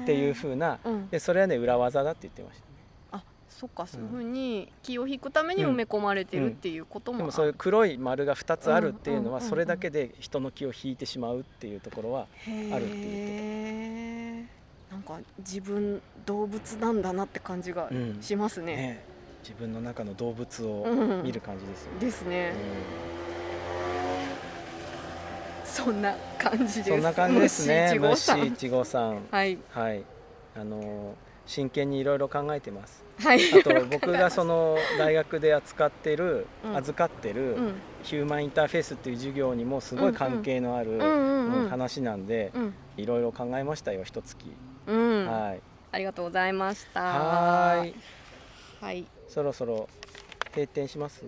っていう風なうん。でそれはね裏技だって言ってましたね。あそっかそういうふうに気を引くために埋め込まれてるっていうこともある。でもそういう黒い丸が2つあるっていうのうんうんうんうん。はそれだけで人の気を引いてしまうっていうところはへあるって言ってえなんか自分動物なんだなって感じがうん。しますね、ね。自分の中の動物をうん。見る感じですよね。ですね、うそんな感じです。んそんな感じですね。虫いちごさん。はい。はい。あのー真剣にいろいろ考えてます。はい。あと僕がその大学で扱ってるうん。預かってるうん。ヒューマンインターフェースっていう授業にもすごい関係のある話なんでうん。いろいろ考えましたよ一月。うん。はい。ありがとうございました。はーい。はい。そろそろ閉店します？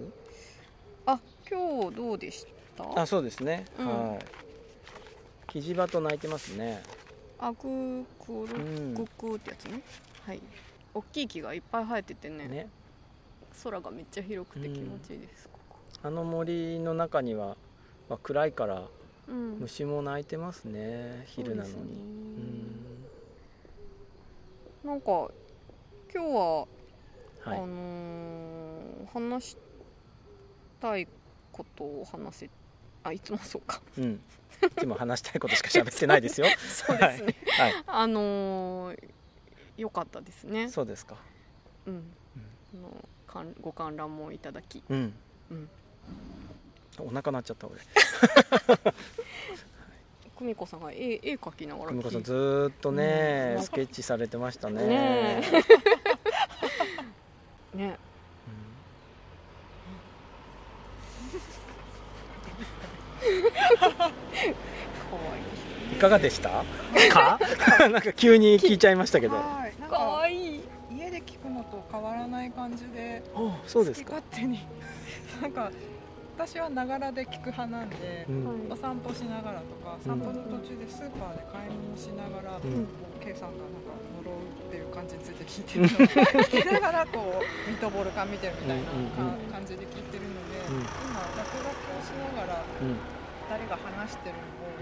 あ今日どうでした？あそうですね、うん。はい。キジバト鳴いてますね。あぐーくるうん。くくってやつね、はい。大きい木がいっぱい生えててね。ね。空がめっちゃ広くて気持ちいいです、ここあの森の中には、まあ、暗いからうん。虫も鳴いてますね昼なのに。ね。うん。なんか今日は、はい。あのー話したいことを話せあいつもそうか。うん。いつも話したいことしか喋ってないですよ。(laughs) そうですね、はい。あのーよかったですね。そうですか。うん、あのかんご観覧もいただき。うん、うん。お腹鳴っちゃった俺。(laughs) 久美子さんが絵絵描きながら久美子さんずーっとね、うん。スケッチされてましたね。ね (laughs) ねかわ (laughs) いかがでした？か？(laughs) なんか急に聞いちゃいましたけど。かわかいい。家で聞くのと変わらない感じであそうですか。好き、勝手に。(laughs) なんか私はながらで聞く派なんでう、ん。はいお散歩しながらとか散歩の途中でスーパーで買い物しながら、ん。こう K さんがなんか呪うっていう感じについて聞いてるのを聞きながらこうミートボール缶見てるみたいな感じで聞いてるので、うん。今落書きをしながらうん2人が話してる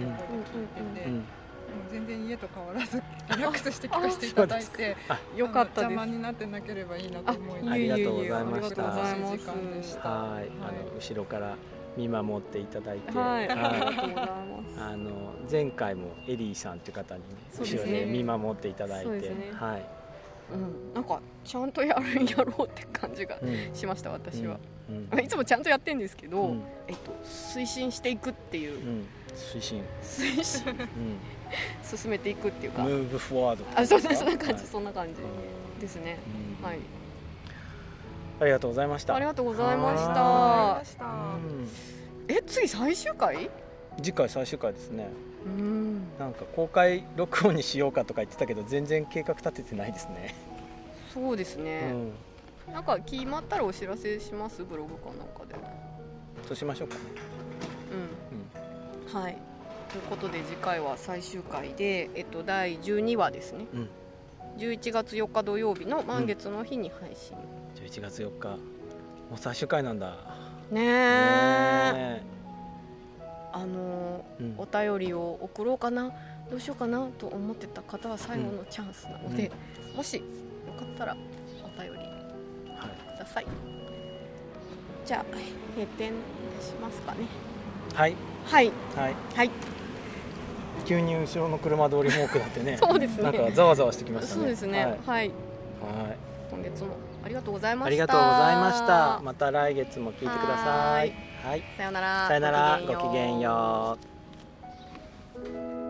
のを横で聞いてて、うん。もう全然家と変わらずリラックスして聞かせていただいてよか。った邪魔になってなければいいなと思いありがとうごいえいえいえざいましたありがとうございます時間でした。はい、あの後ろから見守っていただいて、はい、あの前回もエリーさんという方にね後ろで見守っていただいて、はい、うん、なんかちゃんとやるんやろうって感じがうん。しました私は、うん。いつもちゃんとやってるんですけど、うん。えっと、推進していくっていう。う、ん。推進。推進。うん。進めていくっていうか、move forward あそうそんな感じ、はいそんな感じですね、うん。はい。ありがとうございました。ありがとうございましあた。え次最終回？次回最終回ですね。うんなんか公開録音にしようかとか言ってたけど全然計画立ててないですね、そうですうね、ん、なんか決まったらお知らせします？ブログかなんかでそうしましょうかね、うん。はい。ということで次回は最終回で、えっと、第12話ですね。うん。11月4日土曜日の満月の日に配信、11月4日。もう最終回なんだ。ねえねあのえうん。お便りを送ろうかなどうしようかなと思ってた方は最後のチャンスなので、もしよかったらお便りはいください。じゃあ閉店しますかね。はい。はい。はい。はい。急に後ろの車通りモークだってね。(laughs) そうですね。なんかざわざわしてきましたね。そうですね。はい、はい、はい。今月もありがとうございました。ありがとうございました。また来月も聞いてくださいはい。さよなら。さよなら。ごきげんよう。ごきげんよう